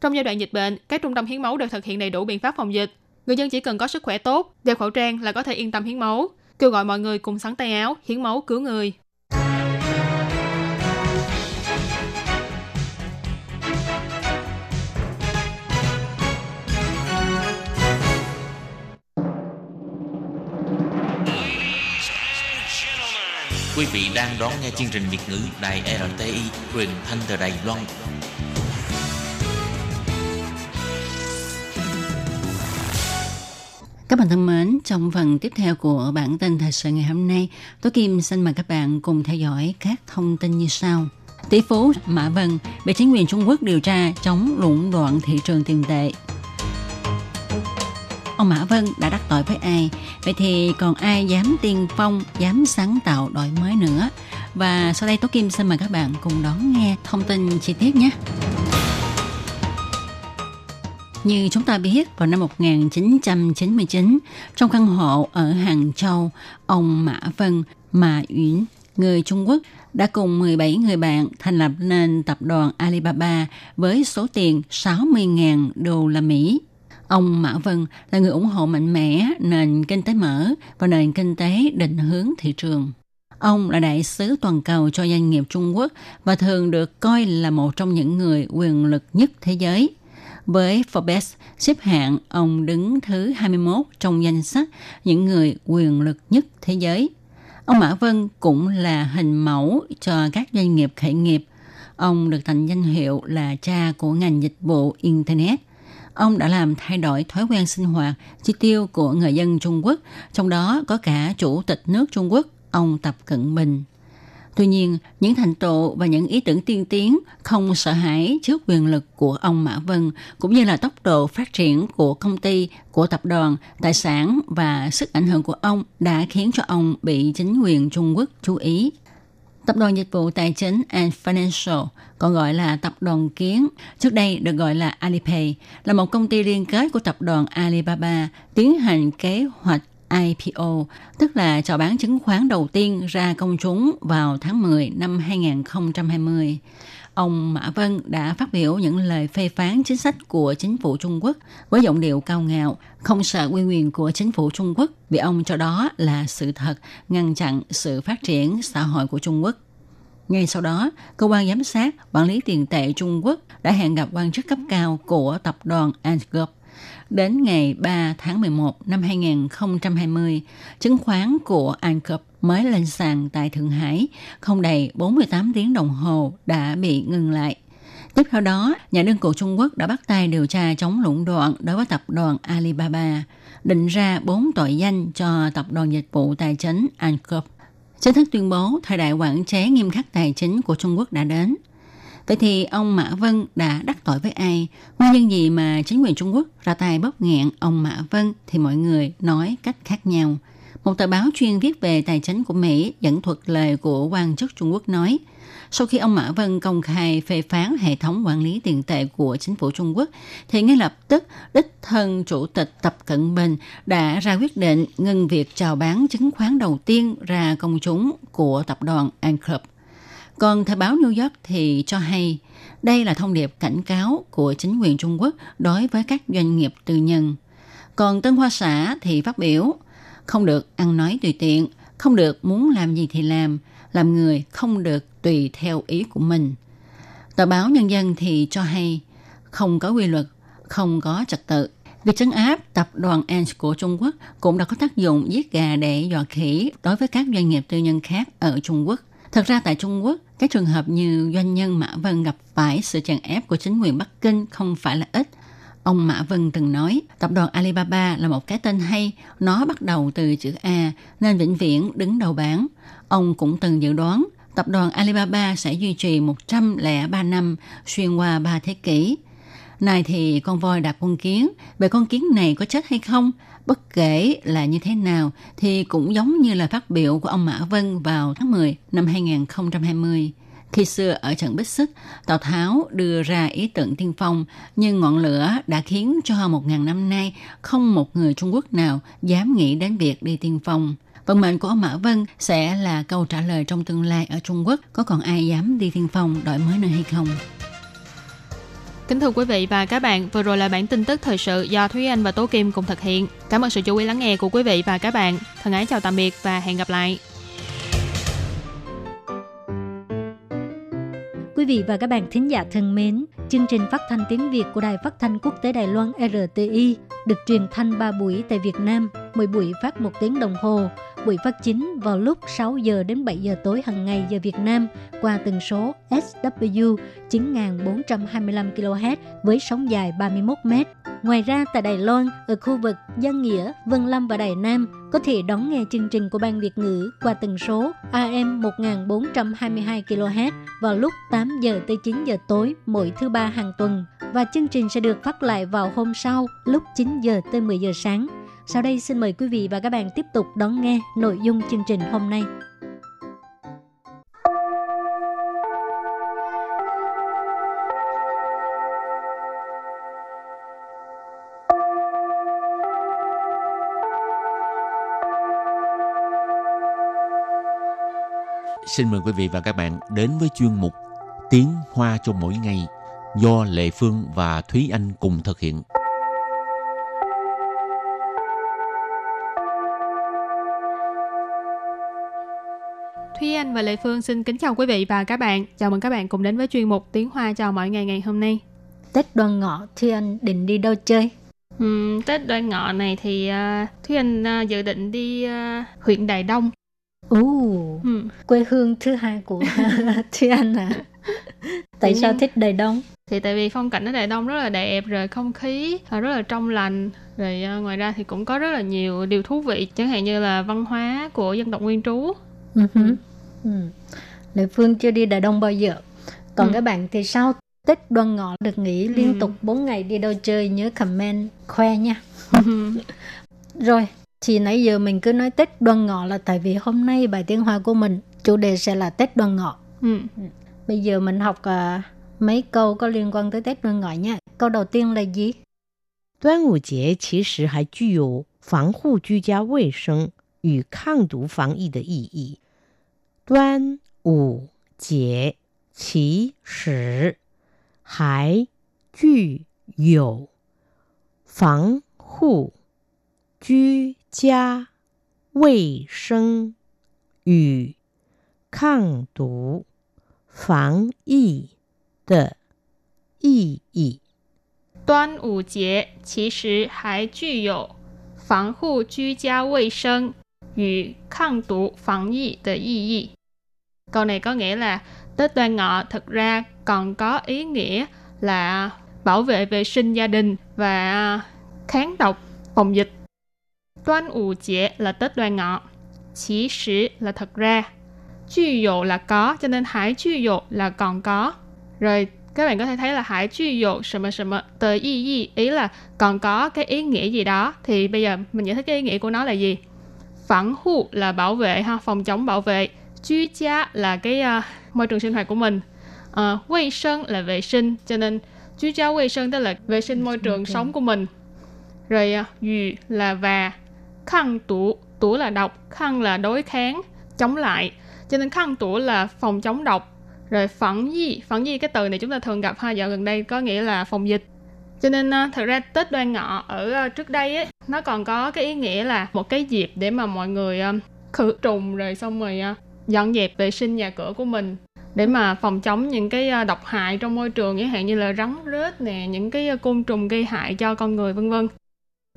Trong giai đoạn dịch bệnh, các trung tâm hiến máu đều thực hiện đầy đủ biện pháp phòng dịch. Người dân chỉ cần có sức khỏe tốt, đeo khẩu trang là có thể yên tâm hiến máu. Kêu gọi mọi người cùng sắn tay áo, hiến máu cứu người. Quý vị đang đón nghe chương trình Việt ngữ Đài RTI truyền thanh từ Đài Loan. Các bạn thân mến, trong phần tiếp theo của bản tin thời sự ngày hôm nay, Tố Kim xin mời các bạn cùng theo dõi các thông tin như sau. Tỷ phú Mã Vân bị chính quyền Trung Quốc điều tra chống lũng đoạn thị trường tiền tệ. ông Mã Vân đã đắc tội với ai? Vậy thì còn ai dám tiên phong, dám sáng tạo đổi mới nữa? Và sau đây Tố Kim xin mời các bạn cùng đón nghe thông tin chi tiết nhé. Như chúng ta biết, vào năm 1999, trong căn hộ ở Hàng Châu, ông Mã Vân, Mã Uyển, người Trung Quốc, đã cùng 17 người bạn thành lập nên tập đoàn Alibaba với số tiền 60.000 đô la Mỹ. Ông Mã Vân là người ủng hộ mạnh mẽ nền kinh tế mở và nền kinh tế định hướng thị trường. Ông là đại sứ toàn cầu cho doanh nghiệp Trung Quốc và thường được coi là một trong những người quyền lực nhất thế giới. Với Forbes xếp hạng, ông đứng thứ 21 trong danh sách những người quyền lực nhất thế giới. Ông Mã Vân cũng là hình mẫu cho các doanh nghiệp khởi nghiệp. Ông được tặng danh hiệu là cha của ngành dịch vụ Internet. Ông đã làm thay đổi thói quen sinh hoạt, chi tiêu của người dân Trung Quốc, trong đó có cả chủ tịch nước Trung Quốc, ông Tập Cận Bình. Tuy nhiên, những thành tựu và những ý tưởng tiên tiến không sợ hãi trước quyền lực của ông Mã Vân, cũng như là tốc độ phát triển của công ty, của tập đoàn, tài sản và sức ảnh hưởng của ông đã khiến cho ông bị chính quyền Trung Quốc chú ý. Tập đoàn dịch vụ tài chính and Financial, còn gọi là tập đoàn Kiến, trước đây được gọi là Alipay, là một công ty liên kết của tập đoàn Alibaba tiến hành kế hoạch IPO, tức là chào bán chứng khoán đầu tiên ra công chúng vào tháng 10 năm 2020. Ông Mã Vân đã phát biểu những lời phê phán chính sách của chính phủ Trung Quốc với giọng điệu cao ngạo, không sợ quyền quyền của chính phủ Trung Quốc vì ông cho đó là sự thật ngăn chặn sự phát triển xã hội của Trung Quốc. Ngay sau đó, cơ quan giám sát quản lý tiền tệ Trung Quốc đã hẹn gặp quan chức cấp cao của tập đoàn Ant Group Đến ngày 3 tháng 11 năm 2020, chứng khoán của Ancop mới lên sàn tại Thượng Hải, không đầy 48 tiếng đồng hồ đã bị ngừng lại. Tiếp theo đó, nhà đương cụ Trung Quốc đã bắt tay điều tra chống lũng đoạn đối với tập đoàn Alibaba, định ra bốn tội danh cho tập đoàn dịch vụ tài chính Ancop. Chính thức tuyên bố thời đại quản chế nghiêm khắc tài chính của Trung Quốc đã đến – Vậy thì ông Mã Vân đã đắc tội với ai? Nguyên nhân gì mà chính quyền Trung Quốc ra tay bóp nghẹn ông Mã Vân thì mọi người nói cách khác nhau. Một tờ báo chuyên viết về tài chính của Mỹ dẫn thuật lời của quan chức Trung Quốc nói, sau khi ông Mã Vân công khai phê phán hệ thống quản lý tiền tệ của chính phủ Trung Quốc, thì ngay lập tức đích thân chủ tịch Tập Cận Bình đã ra quyết định ngừng việc chào bán chứng khoán đầu tiên ra công chúng của tập đoàn Anclub. Còn thời báo New York thì cho hay đây là thông điệp cảnh cáo của chính quyền Trung Quốc đối với các doanh nghiệp tư nhân. Còn Tân Hoa Xã thì phát biểu không được ăn nói tùy tiện, không được muốn làm gì thì làm, làm người không được tùy theo ý của mình. Tờ báo Nhân dân thì cho hay không có quy luật, không có trật tự. Việc trấn áp tập đoàn Ant của Trung Quốc cũng đã có tác dụng giết gà để dọa khỉ đối với các doanh nghiệp tư nhân khác ở Trung Quốc. Thật ra tại Trung Quốc, các trường hợp như doanh nhân Mã Vân gặp phải sự chèn ép của chính quyền Bắc Kinh không phải là ít. Ông Mã Vân từng nói, tập đoàn Alibaba là một cái tên hay, nó bắt đầu từ chữ A nên vĩnh viễn đứng đầu bảng. Ông cũng từng dự đoán tập đoàn Alibaba sẽ duy trì 103 năm xuyên qua 3 thế kỷ. Này thì con voi đạp con kiến, về con kiến này có chết hay không? Bất kể là như thế nào thì cũng giống như là phát biểu của ông Mã Vân vào tháng 10 năm 2020. Khi xưa ở trận Bích Xích, Tào Tháo đưa ra ý tưởng tiên phong, nhưng ngọn lửa đã khiến cho một ngàn năm nay không một người Trung Quốc nào dám nghĩ đến việc đi tiên phong. Vận mệnh của ông Mã Vân sẽ là câu trả lời trong tương lai ở Trung Quốc có còn ai dám đi tiên phong đổi mới nơi hay không? Kính thưa quý vị và các bạn, vừa rồi là bản tin tức thời sự do Thúy Anh và Tố Kim cùng thực hiện. Cảm ơn sự chú ý lắng nghe của quý vị và các bạn. Thân ái chào tạm biệt và hẹn gặp lại. Quý vị và các bạn thính giả thân mến, chương trình phát thanh tiếng Việt của Đài Phát thanh Quốc tế Đài Loan RTI được truyền thanh 3 buổi tại Việt Nam, mỗi buổi phát một tiếng đồng hồ. Buổi phát chính vào lúc 6 giờ đến 7 giờ tối hàng ngày giờ Việt Nam qua tần số SW 9425 kHz với sóng dài 31 m. Ngoài ra tại Đài Loan, ở khu vực Giang Nghĩa, Vân Lâm và Đài Nam có thể đón nghe chương trình của Ban Việt ngữ qua tần số AM 1422 kHz vào lúc 8 giờ tới 9 giờ tối mỗi thứ ba hàng tuần và chương trình sẽ được phát lại vào hôm sau lúc 9 giờ tới 10 giờ sáng. Sau đây xin mời quý vị và các bạn tiếp tục đón nghe nội dung chương trình hôm nay. Xin mời quý vị và các bạn đến với chuyên mục Tiếng Hoa cho mỗi ngày do Lệ Phương và Thúy Anh cùng thực hiện. Thúy Anh và Lệ Phương xin kính chào quý vị và các bạn. Chào mừng các bạn cùng đến với chuyên mục Tiếng Hoa chào mỗi ngày ngày hôm nay. Tết đoan ngọ Thúy Anh định đi đâu chơi? Uhm, Tết đoan ngọ này thì uh, Thúy Anh uh, dự định đi uh, huyện Đài Đông. Ồ, Ừ. quê hương thứ hai của Thúy Anh à. Tại sao thích Đài Đông? Thì tại vì phong cảnh ở Đài Đông rất là đẹp, rồi không khí rất là trong lành, rồi uh, ngoài ra thì cũng có rất là nhiều điều thú vị, chẳng hạn như là văn hóa của dân tộc nguyên trú. Ừ hứ. Ừ. Lệ Phương chưa đi Đài Đông bao giờ. Còn Ừ. các bạn thì sao? Tết đoan ngọ được nghỉ liên Ừ. tục 4 ngày đi đâu chơi nhớ comment khoe nha. Rồi, thì nãy giờ mình cứ nói Tết đoan ngọ là tại vì hôm nay bài tiếng Hoa của mình chủ đề sẽ là Tết đoan ngọ. ừ. Bây giờ mình học à, mấy câu có liên quan tới Tết đoan ngọ nha. Câu đầu tiên là gì? 端午节其实还具有防护居家卫生与抗毒防疫的意义。 端午节其实还具有防护居家卫生与抗毒防疫的意义。端午节其实还具有防护居家卫生与抗毒防疫的意义. Câu này có nghĩa là Tết Đoan Ngọ thực ra còn có ý nghĩa là bảo vệ vệ sinh gia đình và kháng độc, phòng dịch. Đoan Ủ Chế là Tết Đoan Ngọ. Chí sử là thật ra. Chư dụ là có, cho nên hải chư dụ là còn có. Rồi các bạn có thể thấy là hải chư dụ sầm sầm tờ y y ý là còn có cái ý nghĩa gì đó thì bây giờ mình giải thích cái ý nghĩa của nó là gì phản hụ là bảo vệ ha phòng chống bảo vệ chú gia là cái uh, môi trường sinh hoạt của mình。uh, vệ sinh là vệ sinh cho nên chú gia vệ sinh tức là vệ sinh môi trường sống của mình。rồi uh, là và khăn tủ tủ là độc khăn là đối kháng chống lại cho nên khăn tủ là phòng chống độc。rồi phản di phản di cái từ này chúng ta thường gặp ha dạo gần đây có nghĩa là phòng dịch。cho nên uh, thật ra tết đoan ngọ ở uh, trước đây ấy, nó còn có cái ý nghĩa là một cái dịp để mà mọi người uh, khử trùng rồi xong rồi uh, dọn dẹp vệ sinh nhà cửa của mình để mà phòng chống những cái uh, độc hại trong môi trường chẳng hạn như là rắn rết nè những cái uh, côn trùng gây hại cho con người vân vân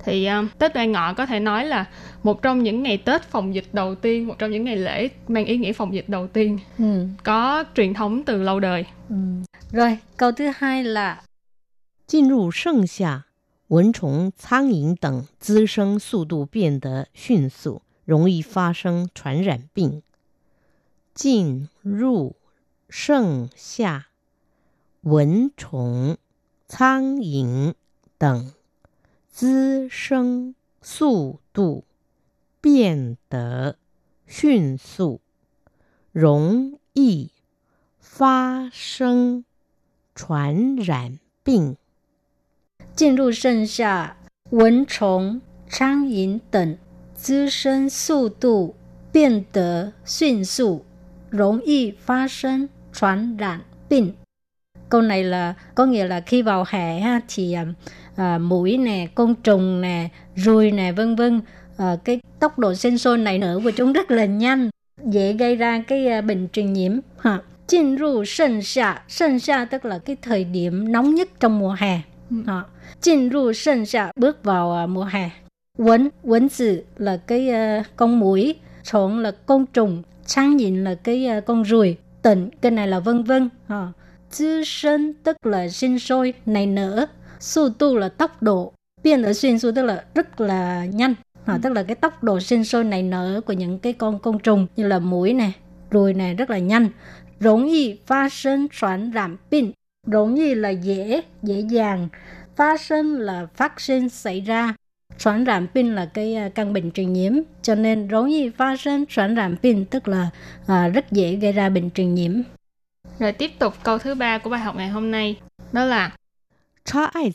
thì uh, Tết Đoan Ngọ có thể nói là một trong những ngày Tết phòng dịch đầu tiên, một trong những ngày lễ mang ý nghĩa phòng dịch đầu tiên Ừ. có truyền thống từ lâu đời. Ừ. Rồi, câu thứ hai là 进入盛夏，蚊虫、苍蝇等滋生速度变得迅速，容易发生传染病。 进入盛夏，蚊虫、苍蝇等滋生速度变得迅速，容易发生传染病。进入盛夏，蚊虫、苍蝇等滋生速度变得迅速，容易发生传染病. Câu này là có nghĩa là khi vào hè ha, thì à, à, mũi nè, côn trùng nè, ruồi nè, vân vân, à, cái tốc độ sinh sôi nảy nở của chúng rất là nhanh, dễ gây ra cái à, bệnh truyền nhiễm. Ha. 进入盛夏，盛夏 tức là cái thời điểm nóng nhất trong mùa hè. Đó. 进入盛夏 bước vào à, mùa hè. Quấn, quấn tử là cái à, con muỗi, trộn là côn trùng, trang nhìn là cái uh, con ruồi tịnh cái này là vân vân ờ. ha dư sinh tức là sinh sôi này nở. Su tu là tốc độ. Biến ở sinh su tức là rất là nhanh ha, ừ. tức là cái tốc độ sinh sôi này nở của những cái con côn trùng như là mũi này ruồi này rất là nhanh. Rỗng y phát sinh soạn giảm pin. Rỗng y là dễ dễ dàng. Phát sinh là phát sinh xảy ra. Soạn rạm pin là cái à, căn bệnh truyền nhiễm, cho nên rối gì phát sinh soạn pin tức là à, rất dễ gây ra bệnh truyền nhiễm. Rồi tiếp tục câu thứ ba của bài học ngày hôm nay, đó là Cho ai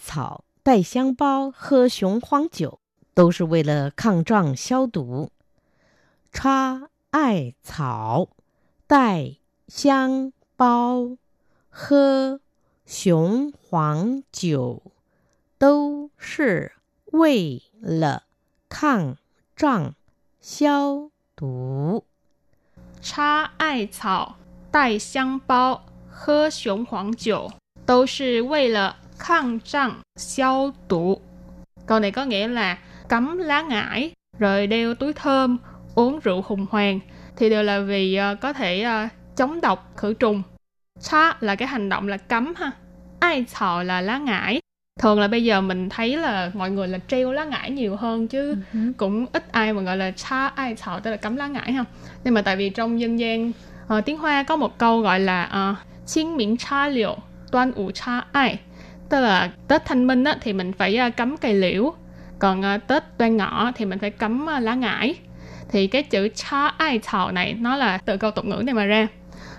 为了抗胀消毒。插艾草、带香包、喝雄黄酒，都是为了抗胀消毒. Câu này có nghĩa là cắm lá ngải, rồi đeo túi thơm, uống rượu hùng hoàng thì đều là vì uh, có thể uh, chống độc khử trùng. Cha là cái hành động là cắm ha. Ai thọ là lá ngải. Thường là bây giờ mình thấy là mọi người là treo lá ngải nhiều hơn chứ uh-huh. cũng ít ai mà gọi là cha ai thọ tức là cắm lá ngải ha. Nhưng mà tại vì trong dân gian uh, tiếng Hoa có một câu gọi là uh, Chiên miệng cha liệu, toan ủ cha ai tức là Tết Thanh Minh á, thì mình phải uh, cắm cây liễu còn uh, Tết Đoan Ngọ thì mình phải cắm uh, lá ngải thì cái chữ cha ai thảo này nó là từ câu tục ngữ này mà ra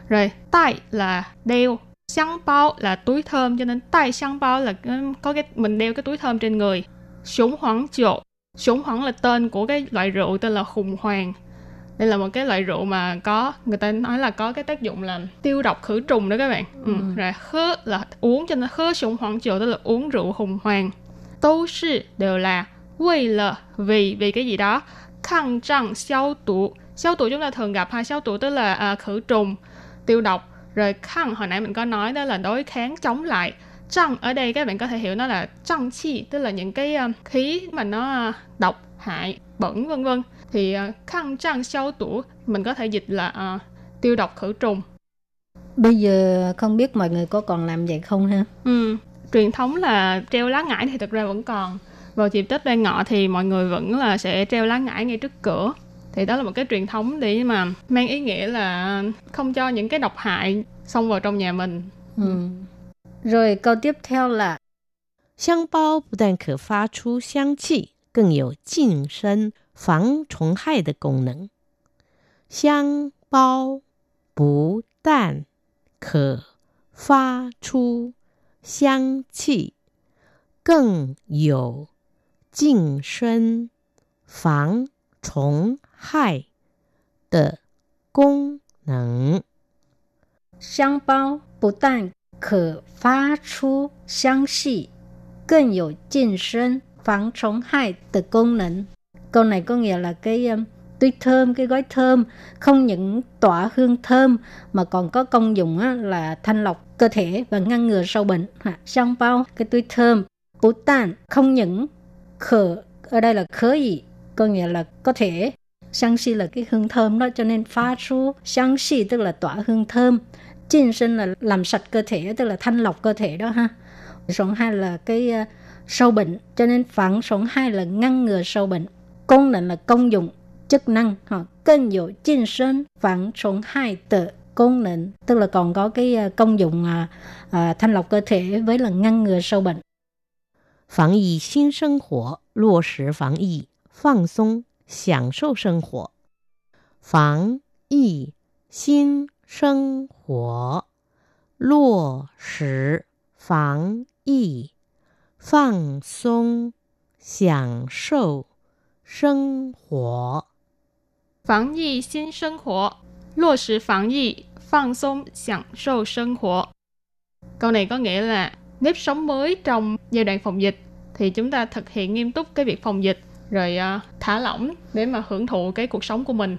rồi tai là đeo xăng bao là túi thơm cho nên tai xăng bao là có cái mình đeo cái túi thơm trên người. Súng hoảng chỗ súng hoảng là tên của cái loại rượu tên là hùng hoàng. Đây là một cái loại rượu mà có người ta nói là có cái tác dụng là tiêu độc khử trùng đó các bạn. Ừ. Ừ. rồi khớ là uống cho nên khớ súng hoảng chỗ tức là uống rượu hùng hoàng. 都是 đều là vì là vì vì cái gì đó? Khăn trăng xiao tủ xiao tủ chúng ta thường gặp hai xiao tủ tức là à, khử trùng tiêu độc rồi khăn hồi nãy mình có nói đó là đối kháng chống lại. Trăng ở đây các bạn có thể hiểu nó là trăng chi tức là những cái uh, khí mà nó uh, độc hại bẩn vân vân. Thì uh, khăn trăng xiao tủ mình có thể dịch là uh, tiêu độc khử trùng. Bây giờ không biết mọi người có còn làm vậy không ha? Ừ truyền thống là treo lá ngải thì thực ra vẫn còn. Vào dịp Tết Đoan Ngọ thì mọi người vẫn là sẽ treo lá ngải ngay trước cửa thì đó là một cái truyền thống để mà mang ý nghĩa là không cho những cái độc hại xông vào trong nhà mình. Ừ. Rồi câu tiếp theo là 香包不但可发出香气，更有净身防虫害的功能。香包不但可发出香气，更有净身防虫 害的功能。香包不但可发出香气，更有净身防虫害的功能。Câu này có nghĩa là cái um, túi thơm, cái gói thơm không những tỏa hương thơm mà còn có công dụng á, là thanh lọc cơ thể và ngăn ngừa sâu bệnh. Ha, Xong bao cái túi thơm, bú tàn không những khở ở đây là khớ gì có nghĩa là có thể 香气 là cái hương thơm đó cho nên phá số香气 tức là tỏa hương thơm Jin sinh là làm sạch cơ thể tức là thanh lọc cơ thể đó ha sống hai là cái uh, sâu bệnh cho nên phản sống hai là ngăn ngừa sâu bệnh công năng là công dụng chức năng họ cân dụ jin sinh phản sống hai tự công năng tức là còn có cái uh, công dụng uh, uh, thanh lọc cơ thể với là ngăn ngừa sâu bệnh 防疫新生活，落实防疫，放松， 享受生活。防疫新生活，落实防疫，放松，享受生活。防疫新生活，落实防疫，放松，享受生活。Câu này có nghĩa là nếp sống mới trong giai đoạn phòng dịch thì chúng ta thực hiện nghiêm túc cái việc phòng dịch rồi uh, thả lỏng để mà hưởng thụ cái cuộc sống của mình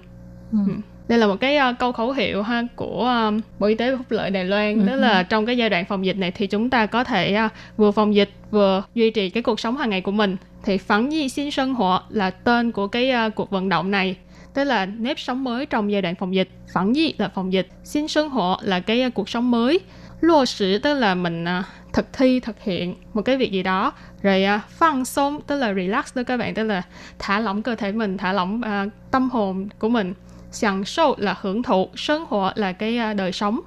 ừ. Ừ. đây là một cái uh, câu khẩu hiệu ha của uh, bộ y tế và phúc lợi đài loan ừ. đó là trong cái giai đoạn phòng dịch này thì chúng ta có thể uh, vừa phòng dịch vừa duy trì cái cuộc sống hàng ngày của mình thì phản di sinh sinh hoạt là tên của cái uh, cuộc vận động này tức là nếp sống mới trong giai đoạn phòng dịch phản di là phòng dịch sinh sinh hoạt là cái uh, cuộc sống mới lô sử tức là mình uh, thực thi thực hiện một cái việc gì đó. Rồi uh, phăng xông tức là relax đó các bạn tức là thả lỏng cơ thể mình thả lỏng uh, tâm hồn của mình. Sản sâu là hưởng thụ sinh hoạt là cái uh, đời sống.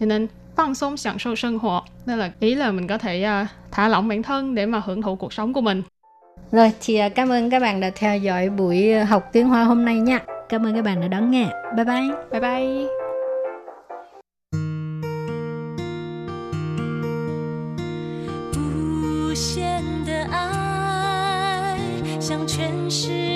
Cho nên phân xông sản sâu sinh hoạt nên là ý là mình có thể uh, thả lỏng bản thân để mà hưởng thụ cuộc sống của mình. Rồi thì uh, cảm ơn các bạn đã theo dõi buổi học tiếng hoa hôm nay nha. Cảm ơn các bạn đã đón nghe. Bye bye. Bye bye. 全是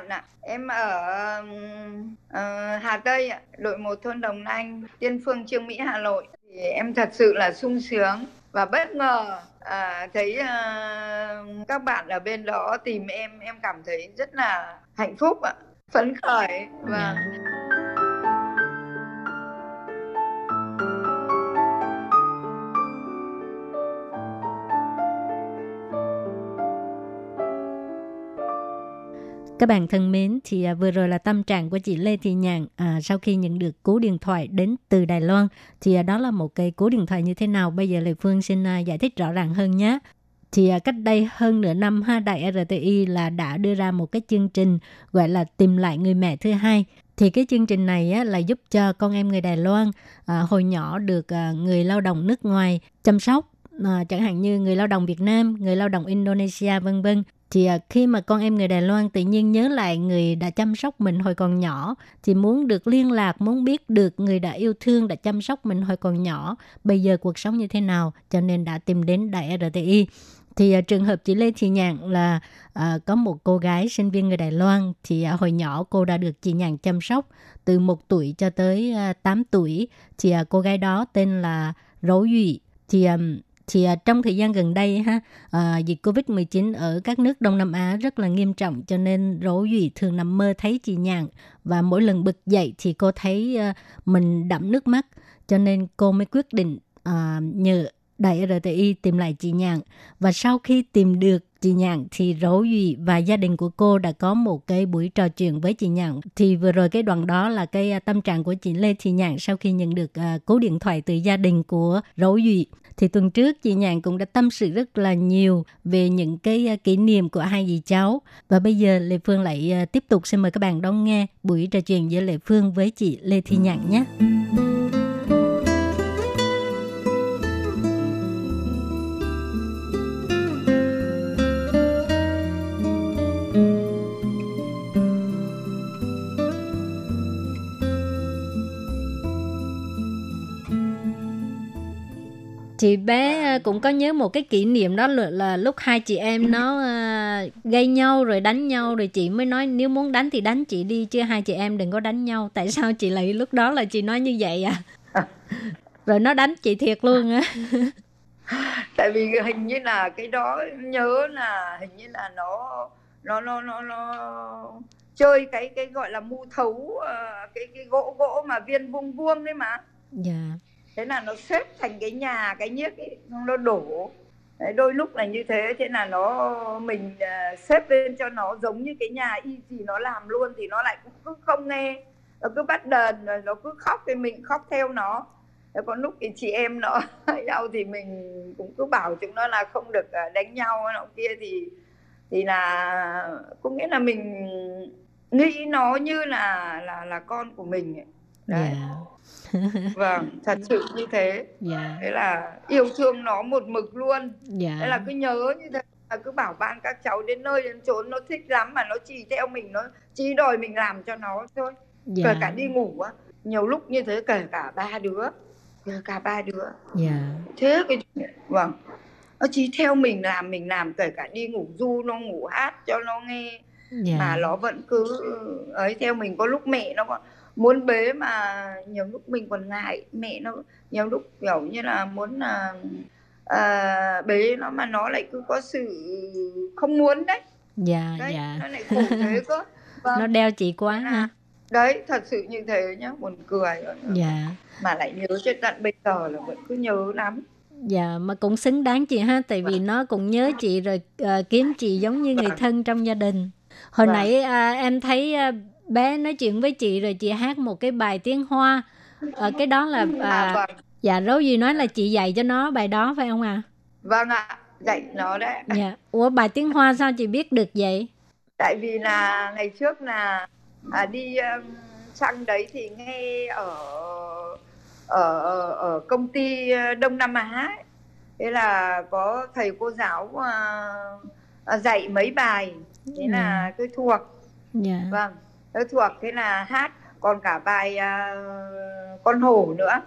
Lê ạ. Em ở uh, Hà Tây ạ, đội một thôn Đồng Anh, Tiên Phương Trương Mỹ Hà Nội. Thì em thật sự là sung sướng và bất ngờ à, thấy uh, các bạn ở bên đó tìm em em cảm thấy rất là hạnh phúc ạ phấn khởi và dạ. Các bạn thân mến, thì à, vừa rồi là tâm trạng của chị Lê Thị Nhàn à, sau khi nhận được cú điện thoại đến từ Đài Loan. Thì à, đó là một cái cú điện thoại như thế nào? Bây giờ Lê Phương xin à, giải thích rõ ràng hơn nhé. Thì à, cách đây hơn nửa năm, ha, Đài RTI là đã đưa ra một cái chương trình gọi là tìm lại người mẹ thứ hai. Thì cái chương trình này á, là giúp cho con em người Đài Loan à, hồi nhỏ được à, người lao động nước ngoài chăm sóc à, chẳng hạn như người lao động Việt Nam, người lao động Indonesia vân vân thì à, khi mà con em người Đài Loan tự nhiên nhớ lại người đã chăm sóc mình hồi còn nhỏ thì muốn được liên lạc muốn biết được người đã yêu thương đã chăm sóc mình hồi còn nhỏ bây giờ cuộc sống như thế nào cho nên đã tìm đến Đài RTI thì uh, trường hợp chị Lê Thị Nhạn là uh, có một cô gái sinh viên người Đài Loan thì uh, hồi nhỏ cô đã được chị Nhạn chăm sóc từ một tuổi cho tới uh, 8 tuổi. Thì uh, cô gái đó tên là Rỗ Duy. Thì um, thì à, trong thời gian gần đây ha à, dịch Covid-19 ở các nước Đông Nam Á rất là nghiêm trọng cho nên Rỗ Duy thường nằm mơ thấy chị Nhàn và mỗi lần bực dậy thì cô thấy à, mình đẫm nước mắt cho nên cô mới quyết định à, nhờ Đài RTI tìm lại chị Nhàn và sau khi tìm được chị Nhàn thì Rỗ Duy và gia đình của cô đã có một cái buổi trò chuyện với chị Nhàn thì vừa rồi cái đoạn đó là cái à, tâm trạng của chị Lê Thị Nhàn sau khi nhận được uh, cú điện thoại từ gia đình của Rỗ Duy thì tuần trước chị Nhàn cũng đã tâm sự rất là nhiều về những cái à, kỷ niệm của hai dì cháu. Và bây giờ Lê Phương lại tiếp tục xin mời các bạn đón nghe buổi trò chuyện giữa Lê Phương với chị Lê Thị Nhàn nhé. Chị bé à, cũng có nhớ một cái kỷ niệm đó là, là lúc hai chị em nó uh, gây nhau rồi đánh nhau rồi chị mới nói nếu muốn đánh thì đánh chị đi chứ hai chị em đừng có đánh nhau. Tại sao chị lại lúc đó là chị nói như vậy à? Rồi nó đánh chị thiệt luôn á. Tại vì hình như là cái đó nhớ là hình như là nó nó nó nó nó chơi cái cái gọi là mu thấu uh, cái cái gỗ gỗ mà viên vuông vuông đấy mà. Dạ. yeah thế là nó xếp thành cái nhà cái nhiếc ấy nó đổ. Đấy, đôi lúc là như thế thế là nó mình uh, xếp lên cho nó giống như cái nhà y gì nó làm luôn thì nó lại cũng cứ không nghe. Nó cứ bắt đờn rồi nó cứ khóc thì mình khóc theo nó. Thế có lúc thì chị em nó nhau thì mình cũng cứ bảo chúng nó là không được à, đánh nhau nọ kia thì thì là cũng nghĩa là mình nghĩ nó như là là là con của mình ấy. Đấy. Yeah dạ vâng thật sự như thế yeah. Dạ. thế là yêu thương nó một mực luôn yeah. Dạ. thế là cứ nhớ như thế là cứ bảo ban các cháu đến nơi đến chốn nó thích lắm mà nó chỉ theo mình nó chỉ đòi mình làm cho nó thôi yeah. Kể cả đi ngủ á nhiều lúc như thế kể cả ba đứa kể cả ba đứa yeah. thế cái vâng nó chỉ theo mình làm mình làm kể cả đi ngủ du nó ngủ hát cho nó nghe dạ mà nó vẫn cứ ấy theo mình có lúc mẹ nó còn muốn bế mà nhiều lúc mình còn ngại mẹ nó nhiều lúc kiểu như là muốn là à, bế nó mà nó lại cứ có sự không muốn đấy. Dạ đấy dạ. nó lại khổ thế cơ. Vâng. nó đeo chị quá ha. đấy thật sự như thế nhá buồn cười. Dạ. Mà lại nhớ cho tận bây giờ là vẫn cứ nhớ lắm. Dạ mà cũng xứng đáng chị ha tại vì nó cũng nhớ chị rồi ờ, kiếm chị giống như người Vâng. thân trong gia đình. Hồi Vâng. nãy à, em thấy à, bé nói chuyện với chị rồi chị hát một cái bài tiếng hoa. Ờ, cái đó là à, à, vâng. dạ rấu gì nói là chị dạy cho nó bài đó phải không ạ? Vâng ạ dạy nó đấy. Dạ. Ủa bài tiếng hoa sao chị biết được vậy? Tại vì là ngày trước là à, đi um, sang đấy thì nghe ở ở ở, ở công ty uh, Đông Nam Á ấy. thế là có thầy cô giáo à, à, dạy mấy bài. Thế là tôi thuộc dạ. Vâng tôi thuộc thế là hát còn cả bài à, con hổ nữa.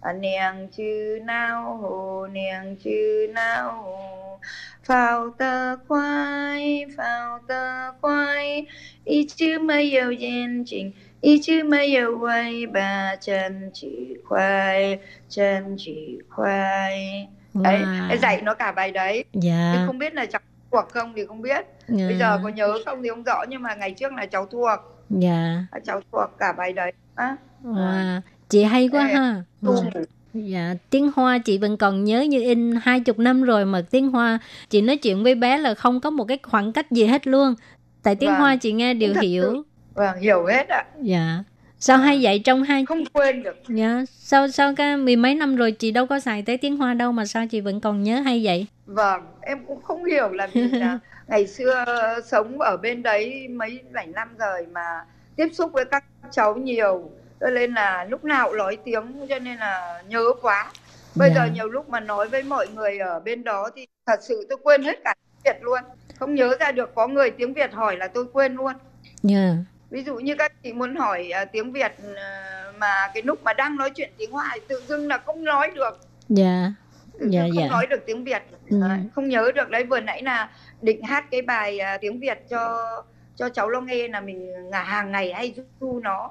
À, nèng chư nao hồ nèng chư nao hồ phao tơ khoai phao tơ khoai y chư mơ yêu yên trình y chư mơ yêu quay ba chân chỉ khoai chân chỉ khoai. Đấy Wow. dạy nó cả bài đấy. Nhưng dạ không biết là cháu thuộc không thì không biết. Bây giờ có nhớ không thì không rõ nhưng mà ngày trước là cháu thuộc dạ cháu thuộc cả bài đấy á wow. chị hay quá Ê, ha tu Dạ. Dạ, tiếng Hoa chị vẫn còn nhớ như in hai chục năm rồi mà tiếng Hoa chị nói chuyện với bé là không có một cái khoảng cách gì hết luôn. Tại tiếng Vâng, Hoa chị nghe đều hiểu. vâng hiểu hết ạ Dạ. Sao hay vậy trong hai không quên được dạ, sao sao cái mười mấy năm rồi chị đâu có xài tới tiếng Hoa đâu mà sao chị vẫn còn nhớ hay vậy? vâng em cũng không hiểu là vì là ngày xưa sống ở bên đấy mấy bảy năm rồi mà tiếp xúc với các cháu nhiều cho nên là lúc nào cũng nói tiếng cho nên là nhớ quá bây Dạ. giờ nhiều lúc mà nói với mọi người ở bên đó thì thật sự tôi quên hết cả tiếng Việt luôn không nhớ ra được có người tiếng Việt hỏi là tôi quên luôn Dạ. ví dụ như các chị muốn hỏi à, tiếng Việt à, mà cái lúc mà đang nói chuyện tiếng Hoa thì tự dưng là không nói được Dạ. tự Dạ, dưng không dạ. nói được tiếng Việt Ừ. Không nhớ được đấy vừa nãy là định hát cái bài à, tiếng Việt cho cho cháu nó nghe là mình ngả hàng ngày hay du nó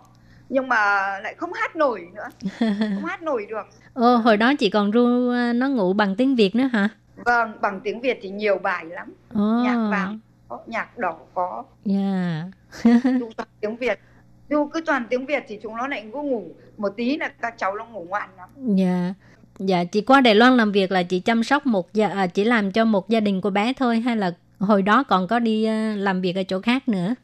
nhưng mà lại không hát nổi nữa không hát nổi được Ô, hồi đó chị còn ru à, nó ngủ bằng tiếng Việt nữa hả? vâng bằng tiếng Việt thì nhiều bài lắm Ồ. nhạc vàng có nhạc đỏ có Dạ. du toàn tiếng Việt du cứ toàn tiếng Việt thì chúng nó lại cứ ngủ một tí là các cháu nó ngủ ngoan lắm Dạ. Dạ, chị qua Đài Loan làm việc là chị chăm sóc một gia à, chỉ làm cho một gia đình của bé thôi hay là hồi đó còn có đi à, làm việc ở chỗ khác nữa?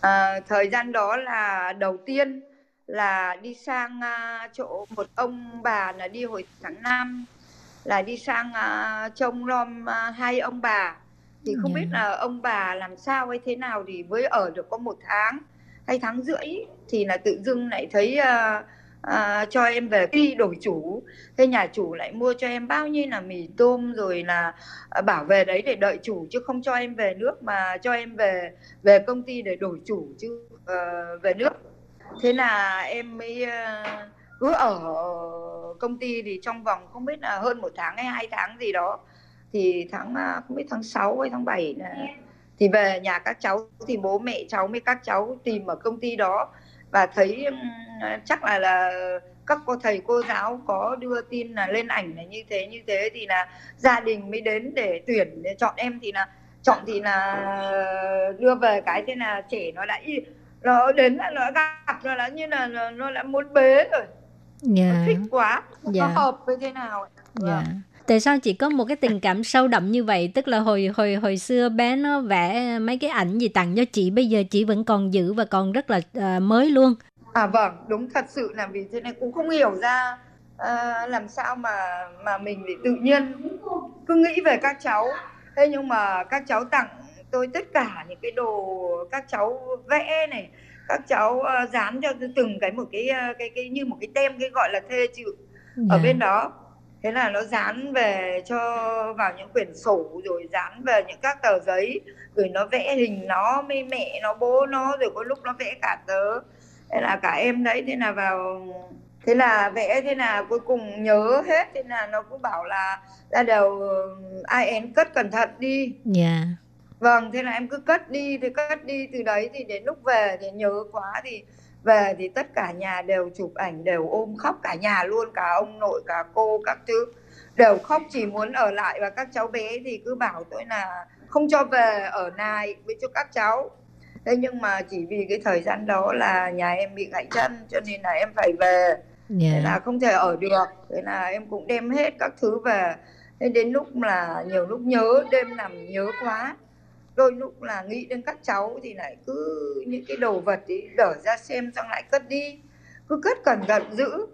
À, thời gian đó là đầu tiên là đi sang à, chỗ một ông bà là đi hồi tháng 5 là đi sang à, trông nom à, hai ông bà thì không Dạ. biết là ông bà làm sao hay thế nào thì mới ở được có một tháng hay tháng rưỡi thì là tự dưng lại thấy à, à, cho em về đi đổi chủ. Thế nhà chủ lại mua cho em bao nhiêu là mì tôm rồi là à, bảo về đấy để đợi chủ chứ không cho em về nước mà cho em về về công ty để đổi chủ chứ ờ, về nước. Thế là em mới ờ, cứ ở công ty thì trong vòng không biết là hơn một tháng hay hai tháng gì đó. Thì tháng à, không biết tháng 6 hay tháng 7 là thì về nhà các cháu thì bố mẹ cháu với các cháu tìm ở công ty đó và thấy ừm, chắc là là các cô thầy cô giáo có đưa tin là lên ảnh là như thế như thế thì là gia đình mới đến để tuyển để chọn em thì là chọn thì là đưa về cái thế là trẻ nó đã nó đến là nó gặp nó đã như là nó, nó đã muốn bế rồi Dạ. nó thích quá Dạ. nó hợp với thế nào. Dạ. Tại sao chị có một cái tình cảm sâu đậm như vậy? Tức là hồi hồi hồi xưa bé nó vẽ mấy cái ảnh gì tặng cho chị, bây giờ chị vẫn còn giữ và còn rất là à, mới luôn. À vâng, đúng thật sự là vì thế này cũng không hiểu ra à, làm sao mà mà mình lại tự nhiên cứ nghĩ về các cháu. Thế nhưng mà các cháu tặng tôi tất cả những cái đồ các cháu vẽ này, các cháu ờ, dán cho từng cái một cái cái cái như một cái tem cái gọi là thê chữ ở Dạ. bên đó. Thế là nó dán về cho vào những quyển sổ rồi dán về những các tờ giấy. Rồi nó vẽ hình nó với mẹ nó bố nó rồi có lúc nó vẽ cả tớ. Thế là cả em đấy thế là vào thế là vẽ thế là cuối cùng nhớ hết. Thế là nó cứ bảo là ra đều ai én cất cẩn thận đi. Dạ. Vâng thế là em cứ cất đi thì cất đi từ đấy thì đến lúc về thì nhớ quá thì về thì tất cả nhà đều chụp ảnh đều ôm khóc cả nhà luôn cả ông nội cả cô các thứ. Đều khóc chỉ muốn ở lại và các cháu bé thì cứ bảo tôi là không cho về ở lại với cho các cháu. Thế nhưng mà chỉ vì cái thời gian đó là nhà em bị gãy chân cho nên là em phải về. Dạ thế là không thể ở được. Thế là em cũng đem hết các thứ về. Thế đến lúc là nhiều lúc nhớ đêm nằm nhớ quá đôi lúc là nghĩ đến các cháu thì lại cứ những cái đồ vật ấy đỡ ra xem xong lại cất đi. Cứ cất cẩn thận giữ.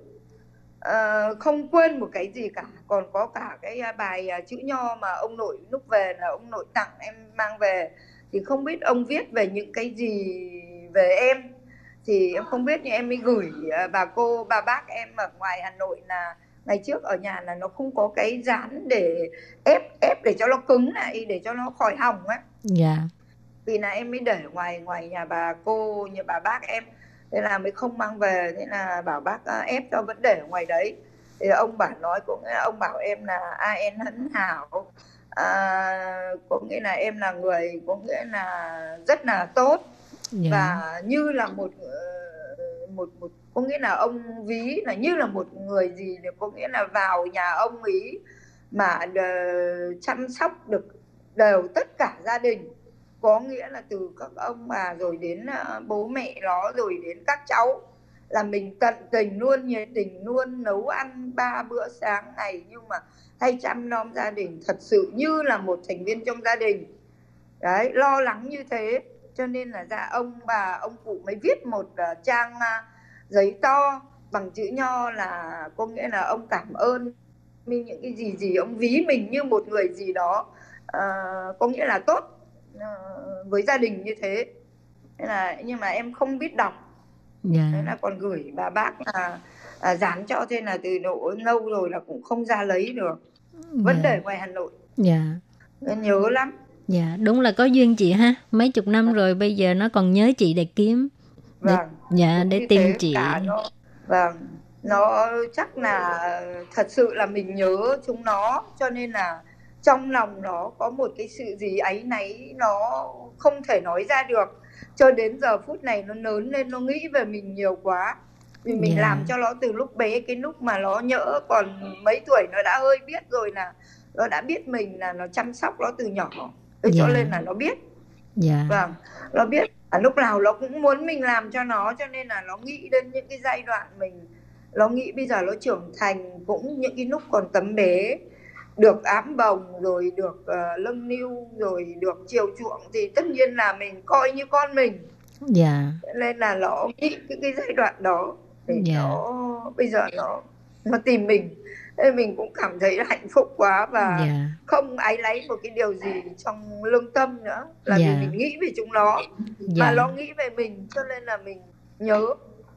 À, không quên một cái gì cả. Còn có cả cái à, bài à, chữ nho mà ông nội lúc về là ông nội tặng em mang về. Thì không biết ông viết về những cái gì về em. Thì em không biết nhưng em mới gửi à, bà cô bà bác em ở ngoài Hà Nội là ngày trước ở nhà là nó không có cái dán để ép ép để cho nó cứng lại để cho nó khỏi hỏng á dạ. Vì là em mới để ngoài ngoài nhà bà cô nhà bà bác em thế là mới không mang về thế là bảo bác à, ép cho vẫn để ngoài đấy. Thì ông bảo nói cũng ông bảo em là em hấn hảo. À, có nghĩa là em là người có nghĩa là rất là tốt. Dạ. Và như là một ờ, một một có nghĩa là ông ví là như là một người gì thì có nghĩa là vào nhà ông ý mà chăm sóc được đều tất cả gia đình. Có nghĩa là từ các ông bà rồi đến ờ, bố mẹ nó rồi đến các cháu, là mình tận tình luôn, nhiệt tình luôn, nấu ăn ba bữa sáng ngày nhưng mà hay chăm nom gia đình, thật sự như là một thành viên trong gia đình. Đấy, lo lắng như thế. Cho nên là ra ông bà, ông cụ mới viết một ờ, trang ờ, giấy to bằng chữ nho là có nghĩa là ông cảm ơn. Mình những cái gì gì ông ví mình như một người gì đó ờ, có nghĩa là tốt ờ, với gia đình như thế. Thế là nhưng mà em không biết đọc. Dạ. Thế là còn gửi bà bác là à, dán cho thế là từ độ lâu rồi là cũng không ra lấy được. Vẫn dạ. để ngoài Hà Nội. Dạ. Nên nhớ lắm. Dạ đúng là có duyên chị ha. Mấy chục năm rồi bây giờ nó còn nhớ chị để kiếm. Để, vâng dạ để tìm chị. nó. Vâng nó chắc là thật sự là mình nhớ chúng nó cho nên là trong lòng nó có một cái sự gì ấy náy nó không thể nói ra được. Cho đến giờ phút này nó lớn lên nó nghĩ về mình nhiều quá. Vì mình Dạ. làm cho nó từ lúc bé cái lúc mà nó nhỡ còn mấy tuổi nó đã hơi biết rồi là nó đã biết mình là nó chăm sóc nó từ nhỏ. Thế cho Dạ. nên là nó biết. Dạ. Vâng nó biết à, lúc nào nó cũng muốn mình làm cho nó cho nên là nó nghĩ đến những cái giai đoạn mình. Nó nghĩ bây giờ nó trưởng thành cũng những cái lúc còn tấm bé được ám bồng rồi được uh, lâng niu rồi được chiều chuộng thì tất nhiên là mình coi như con mình. Dạ. Nên là nó nghĩ cái, cái giai đoạn đó để Dạ. nó bây giờ nó nó tìm mình. Nên mình cũng cảm thấy hạnh phúc quá và dạ. không áy náy một cái điều gì trong lương tâm nữa là Dạ. vì mình nghĩ về chúng nó dạ. mà nó nghĩ về mình cho nên là mình nhớ.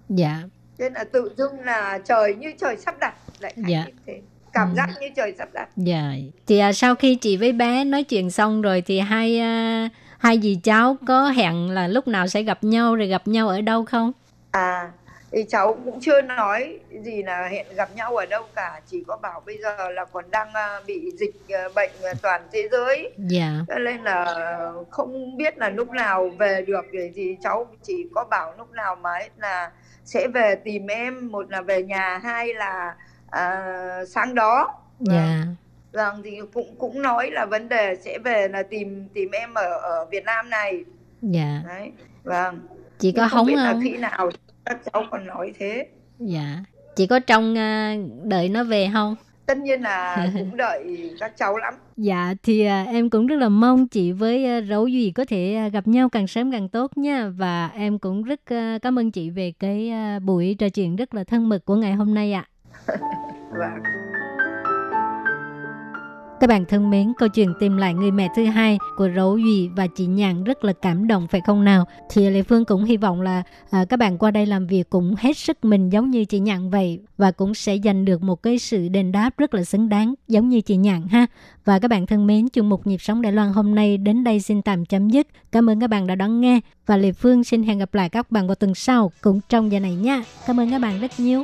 Dạ. Nên là tự dưng là trời như trời sắp đặt lại Dạ. như thế cảm Ừ. giác như trời sắp đặt. Dạ. Thì à, sau khi chị với bé nói chuyện xong rồi thì hai à, hai dì cháu có hẹn là lúc nào sẽ gặp nhau rồi gặp nhau ở đâu không? À thì cháu cũng chưa nói gì là hẹn gặp nhau ở đâu cả. Chỉ có bảo bây giờ là còn đang à, bị dịch à, bệnh à, toàn thế giới. Dạ. Cho nên là không biết là lúc nào về được. Thì, thì cháu chỉ có bảo lúc nào mà là sẽ về tìm em. Một là về nhà hai là à, sáng đó. Dạ. Vâng thì cũng cũng nói là vấn đề sẽ về là tìm tìm em ở ở Việt Nam này. Dạ. Đấy vâng. Chị có Nhưng hóng biết là không khi nào các cháu còn nói thế. Dạ. Chị có trông à, đợi nó về không? Tất nhiên là cũng đợi các cháu lắm. Dạ thì à, em cũng rất là mong chị với à, Rấu Duy có thể à, gặp nhau càng sớm càng tốt nha. Và em cũng rất à, cảm ơn chị về cái à, buổi trò chuyện rất là thân mật của ngày hôm nay ạ vâng Các bạn thân mến, câu chuyện tìm lại người mẹ thứ hai của Rấu Duy và chị Nhàn rất là cảm động phải không nào? Thì Lê Phương cũng hy vọng là à, các bạn qua đây làm việc cũng hết sức mình giống như chị Nhàn vậy và cũng sẽ giành được một cái sự đền đáp rất là xứng đáng giống như chị Nhàn ha. Và các bạn thân mến, chương mục Nhịp sống Đài Loan hôm nay đến đây xin tạm chấm dứt. Cảm ơn các bạn đã đón nghe và Lê Phương xin hẹn gặp lại các bạn vào tuần sau cũng trong giờ này nha. Cảm ơn các bạn rất nhiều.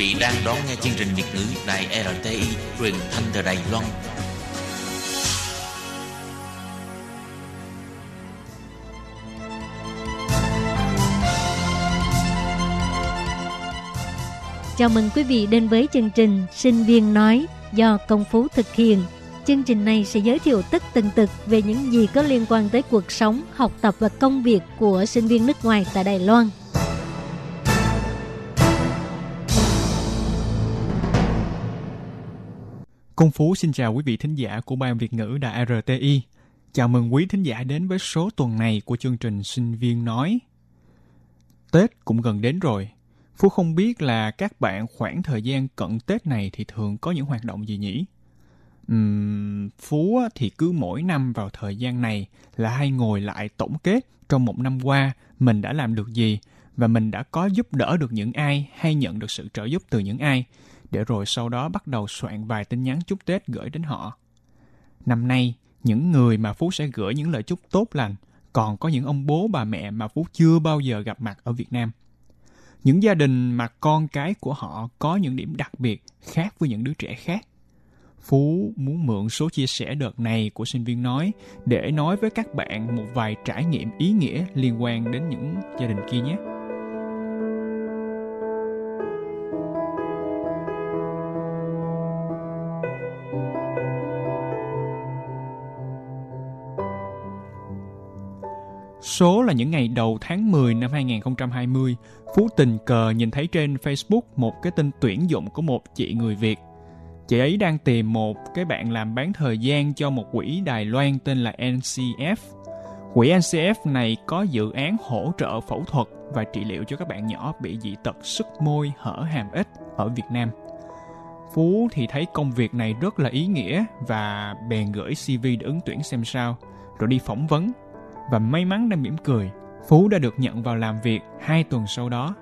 Vị đang đón nghe chương trình Việt ngữ Đài RTI truyền thanh từ Đài Loan. Chào mừng quý vị đến với chương trình Sinh viên nói do Công Phú thực hiện. Chương trình này sẽ giới thiệu tất tần tật về những gì có liên quan tới cuộc sống, học tập và công việc của sinh viên nước ngoài tại Đài Loan. Công Phú xin chào quý vị thính giả của Ban Việt ngữ Đài RTI. Chào mừng quý thính giả đến với số tuần này của chương trình Sinh viên nói. Tết cũng gần đến rồi. Phú không biết là các bạn khoảng thời gian cận Tết này thì thường có những hoạt động gì nhỉ? Uhm, Phú thì cứ mỗi năm vào thời gian này là hay ngồi lại tổng kết trong một năm qua mình đã làm được gì và mình đã có giúp đỡ được những ai hay nhận được sự trợ giúp từ những ai để rồi sau đó bắt đầu soạn vài tin nhắn chúc Tết gửi đến họ. Năm nay, những người mà Phú sẽ gửi những lời chúc tốt lành, còn có những ông bố bà mẹ mà Phú chưa bao giờ gặp mặt ở Việt Nam. Những gia đình mà con cái của họ có những điểm đặc biệt khác với những đứa trẻ khác. Phú muốn mượn số chia sẻ đợt này của sinh viên nói để nói với các bạn một vài trải nghiệm ý nghĩa liên quan đến những gia đình kia nhé. Số là những ngày đầu tháng 10 năm 2020, Phú tình cờ nhìn thấy trên Facebook một cái tin tuyển dụng của một chị người Việt. Chị ấy đang tìm một cái bạn làm bán thời gian cho một quỹ Đài Loan tên là NCF. Quỹ NCF này có dự án hỗ trợ phẫu thuật và trị liệu cho các bạn nhỏ bị dị tật sức môi hở hàm ếch ở Việt Nam. Phú thì thấy công việc này rất là ý nghĩa và bèn gửi CV để ứng tuyển xem sao, rồi đi phỏng vấn và may mắn đang mỉm cười, Phú đã được nhận vào làm việc hai tuần sau đó.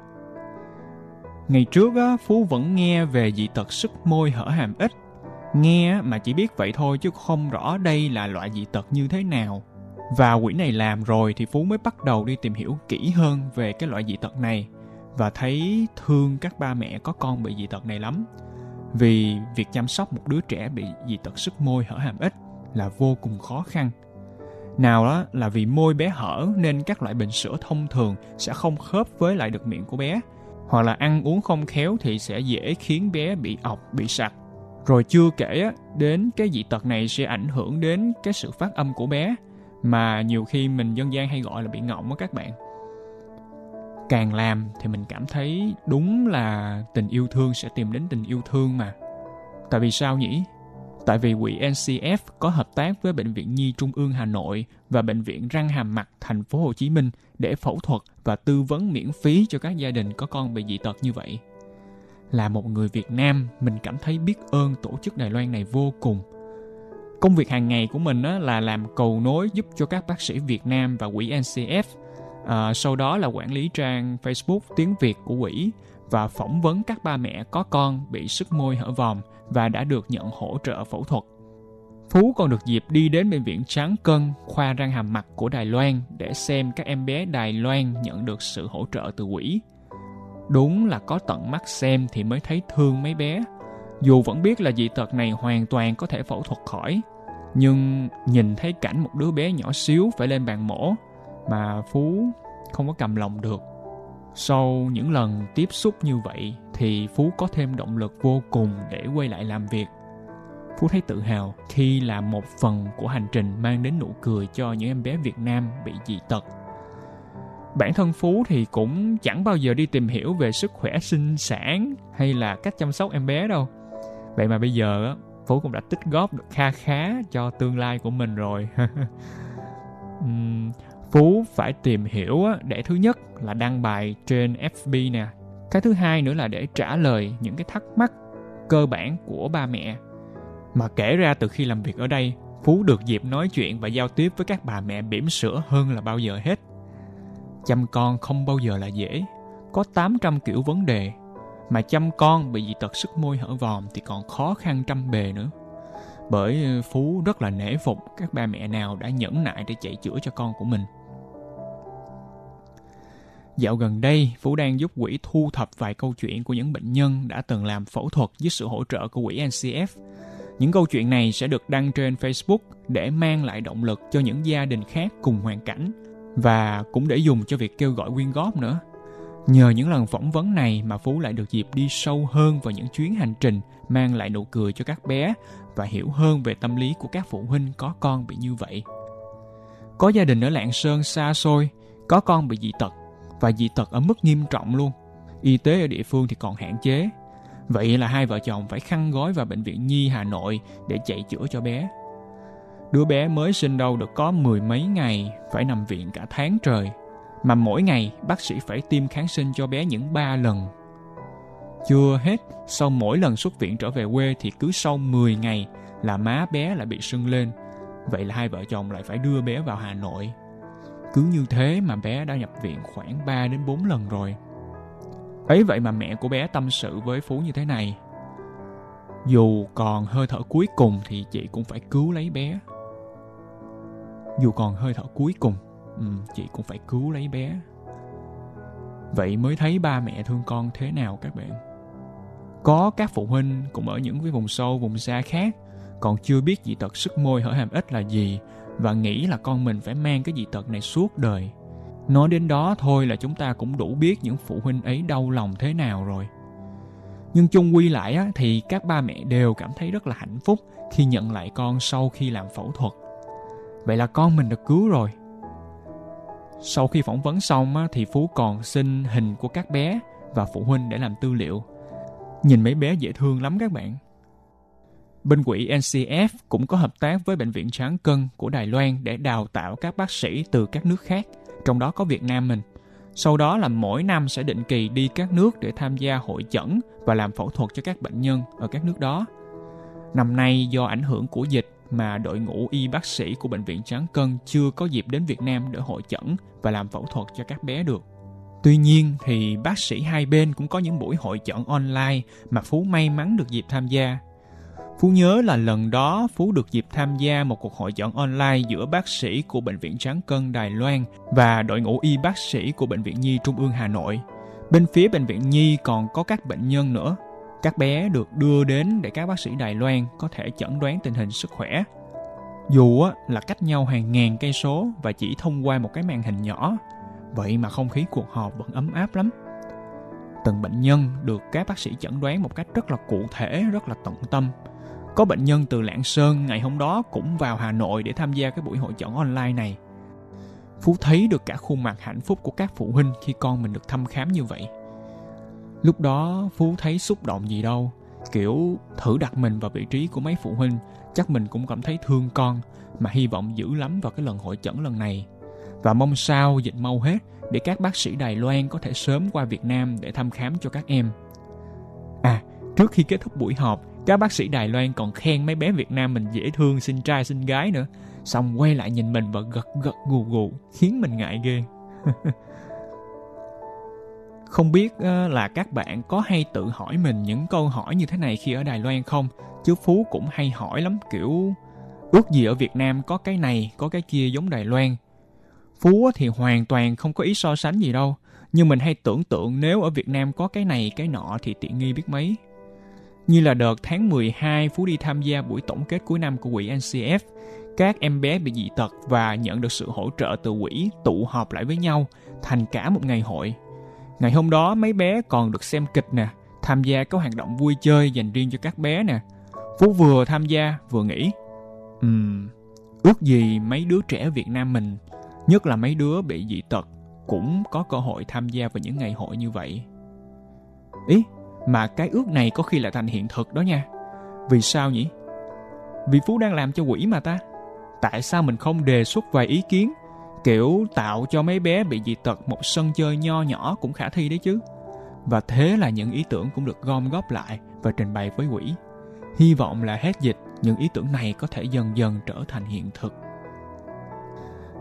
Ngày trước á, Phú vẫn nghe về dị tật sức môi hở hàm ít, Nghe mà chỉ biết vậy thôi chứ không rõ đây là loại dị tật như thế nào. Và quỹ này làm rồi thì Phú mới bắt đầu đi tìm hiểu kỹ hơn về cái loại dị tật này và thấy thương các ba mẹ có con bị dị tật này lắm. Vì việc chăm sóc một đứa trẻ bị dị tật sức môi hở hàm ít là vô cùng khó khăn nào đó là vì môi bé hở nên các loại bình sữa thông thường sẽ không khớp với lại được miệng của bé. Hoặc là ăn uống không khéo thì sẽ dễ khiến bé bị ọc, bị sặc. Rồi chưa kể đến cái dị tật này sẽ ảnh hưởng đến cái sự phát âm của bé mà nhiều khi mình dân gian hay gọi là bị ngọng á các bạn. Càng làm thì mình cảm thấy đúng là tình yêu thương sẽ tìm đến tình yêu thương mà. Tại vì sao nhỉ? Tại vì quỹ NCF có hợp tác với Bệnh viện Nhi Trung ương Hà Nội và Bệnh viện Răng Hàm Mặt Thành phố Hồ Chí Minh để phẫu thuật và tư vấn miễn phí cho các gia đình có con bị dị tật như vậy. Là một người Việt Nam, mình cảm thấy biết ơn tổ chức Đài Loan này vô cùng. Công việc hàng ngày của mình là làm cầu nối giúp cho các bác sĩ Việt Nam và quỹ NCF. À, sau đó là quản lý trang Facebook tiếng Việt của quỹ và phỏng vấn các ba mẹ có con bị sức môi hở vòm và đã được nhận hỗ trợ phẫu thuật. Phú còn được dịp đi đến bệnh viện Tráng Cân, khoa răng hàm mặt của Đài Loan để xem các em bé Đài Loan nhận được sự hỗ trợ từ quỹ. Đúng là có tận mắt xem thì mới thấy thương mấy bé. Dù vẫn biết là dị tật này hoàn toàn có thể phẫu thuật khỏi, nhưng nhìn thấy cảnh một đứa bé nhỏ xíu phải lên bàn mổ mà Phú không có cầm lòng được. Sau những lần tiếp xúc như vậy, thì Phú có thêm động lực vô cùng để quay lại làm việc. Phú thấy tự hào khi là một phần của hành trình mang đến nụ cười cho những em bé Việt Nam bị dị tật. Bản thân Phú thì cũng chẳng bao giờ đi tìm hiểu về sức khỏe sinh sản hay là cách chăm sóc em bé đâu. Vậy mà bây giờ Phú cũng đã tích góp được kha khá cho tương lai của mình rồi. Phú phải tìm hiểu để thứ nhất là đăng bài trên FB nè. Cái thứ hai nữa là để trả lời những cái thắc mắc cơ bản của ba mẹ. Mà kể ra từ khi làm việc ở đây, Phú được dịp nói chuyện và giao tiếp với các bà mẹ bỉm sữa hơn là bao giờ hết. Chăm con không bao giờ là dễ, có 800 kiểu vấn đề, mà chăm con bị dị tật sức môi hở vòm thì còn khó khăn trăm bề nữa. Bởi ờ, Phú rất là nể phục các ba mẹ nào đã nhẫn nại để chạy chữa cho con của mình. Dạo gần đây, Phú đang giúp quỹ thu thập vài câu chuyện của những bệnh nhân đã từng làm phẫu thuật với sự hỗ trợ của quỹ NCF. Những câu chuyện này sẽ được đăng trên Facebook để mang lại động lực cho những gia đình khác cùng hoàn cảnh và cũng để dùng cho việc kêu gọi quyên góp nữa. Nhờ những lần phỏng vấn này mà Phú lại được dịp đi sâu hơn vào những chuyến hành trình mang lại nụ cười cho các bé và hiểu hơn về tâm lý của các phụ huynh có con bị như vậy. Có gia đình ở Lạng Sơn xa xôi, có con bị dị tật và dị tật ở mức nghiêm trọng luôn. Y tế ở địa phương thì còn hạn chế. Vậy là hai vợ chồng phải khăn gói vào bệnh viện Nhi Hà Nội để chạy chữa cho bé. Đứa bé mới sinh đâu được có mười mấy ngày, phải nằm viện cả tháng trời. Mà mỗi ngày bác sĩ phải tiêm kháng sinh cho bé những ba lần. Chưa hết, sau mỗi lần xuất viện trở về quê thì cứ sau 10 ngày là má bé lại bị sưng lên. Vậy là hai vợ chồng lại phải đưa bé vào Hà Nội cứ như thế mà bé đã nhập viện khoảng 3 đến 4 lần rồi. Ấy vậy mà mẹ của bé tâm sự với Phú như thế này. Dù còn hơi thở cuối cùng thì chị cũng phải cứu lấy bé. Dù còn hơi thở cuối cùng, ừ, chị cũng phải cứu lấy bé. Vậy mới thấy ba mẹ thương con thế nào các bạn. Có các phụ huynh cũng ở những cái vùng sâu, vùng xa khác còn chưa biết dị tật sức môi hở hàm ếch là gì và nghĩ là con mình phải mang cái dị tật này suốt đời. Nói đến đó thôi là chúng ta cũng đủ biết những phụ huynh ấy đau lòng thế nào rồi. Nhưng chung quy lại á, thì các ba mẹ đều cảm thấy rất là hạnh phúc khi nhận lại con sau khi làm phẫu thuật. Vậy là con mình được cứu rồi. Sau khi phỏng vấn xong á, thì Phú còn xin hình của các bé và phụ huynh để làm tư liệu. Nhìn mấy bé dễ thương lắm các bạn. Bên quỹ NCF cũng có hợp tác với Bệnh viện Tráng Cân của Đài Loan để đào tạo các bác sĩ từ các nước khác, trong đó có Việt Nam mình. Sau đó là mỗi năm sẽ định kỳ đi các nước để tham gia hội chẩn và làm phẫu thuật cho các bệnh nhân ở các nước đó. Năm nay do ảnh hưởng của dịch mà đội ngũ y bác sĩ của Bệnh viện Tráng Cân chưa có dịp đến Việt Nam để hội chẩn và làm phẫu thuật cho các bé được. Tuy nhiên thì bác sĩ hai bên cũng có những buổi hội chẩn online mà Phú may mắn được dịp tham gia Phú nhớ là lần đó Phú được dịp tham gia một cuộc hội chẩn online giữa bác sĩ của Bệnh viện Tráng Cân Đài Loan và đội ngũ y bác sĩ của Bệnh viện Nhi Trung ương Hà Nội. Bên phía Bệnh viện Nhi còn có các bệnh nhân nữa. Các bé được đưa đến để các bác sĩ Đài Loan có thể chẩn đoán tình hình sức khỏe. Dù là cách nhau hàng ngàn cây số và chỉ thông qua một cái màn hình nhỏ, vậy mà không khí cuộc họp vẫn ấm áp lắm. Từng bệnh nhân được các bác sĩ chẩn đoán một cách rất là cụ thể, rất là tận tâm – có bệnh nhân từ Lạng Sơn ngày hôm đó cũng vào Hà Nội để tham gia cái buổi hội chẩn online này. Phú thấy được cả khuôn mặt hạnh phúc của các phụ huynh khi con mình được thăm khám như vậy. Lúc đó Phú thấy xúc động gì đâu, kiểu thử đặt mình vào vị trí của mấy phụ huynh, chắc mình cũng cảm thấy thương con mà hy vọng dữ lắm vào cái lần hội chẩn lần này. Và mong sao dịch mau hết để các bác sĩ Đài Loan có thể sớm qua Việt Nam để thăm khám cho các em. À, trước khi kết thúc buổi họp các bác sĩ Đài Loan còn khen mấy bé Việt Nam mình dễ thương, xinh trai, xinh gái nữa. Xong quay lại nhìn mình và gật gật gù gù, khiến mình ngại ghê. Không biết ờ, là các bạn có hay tự hỏi mình những câu hỏi như thế này khi ở Đài Loan không? Chứ Phú cũng hay hỏi lắm, kiểu, ước gì ở Việt Nam có cái này, có cái kia giống Đài Loan? Phú thì hoàn toàn không có ý so sánh gì đâu. Nhưng mình hay tưởng tượng nếu ở Việt Nam có cái này, cái nọ thì tiện nghi biết mấy như là đợt tháng 12 Phú đi tham gia buổi tổng kết cuối năm của quỹ NCF, các em bé bị dị tật và nhận được sự hỗ trợ từ quỹ tụ họp lại với nhau thành cả một ngày hội. Ngày hôm đó mấy bé còn được xem kịch nè, tham gia các hoạt động vui chơi dành riêng cho các bé nè. Phú vừa tham gia vừa nghĩ, um, ước gì mấy đứa trẻ Việt Nam mình, nhất là mấy đứa bị dị tật, cũng có cơ hội tham gia vào những ngày hội như vậy. Ý, mà cái ước này có khi lại thành hiện thực đó nha. Vì sao nhỉ? Vì Phú đang làm cho quỷ mà ta. Tại sao mình không đề xuất vài ý kiến kiểu tạo cho mấy bé bị dị tật một sân chơi nho nhỏ cũng khả thi đấy chứ. Và thế là những ý tưởng cũng được gom góp lại và trình bày với quỷ. Hy vọng là hết dịch, những ý tưởng này có thể dần dần trở thành hiện thực.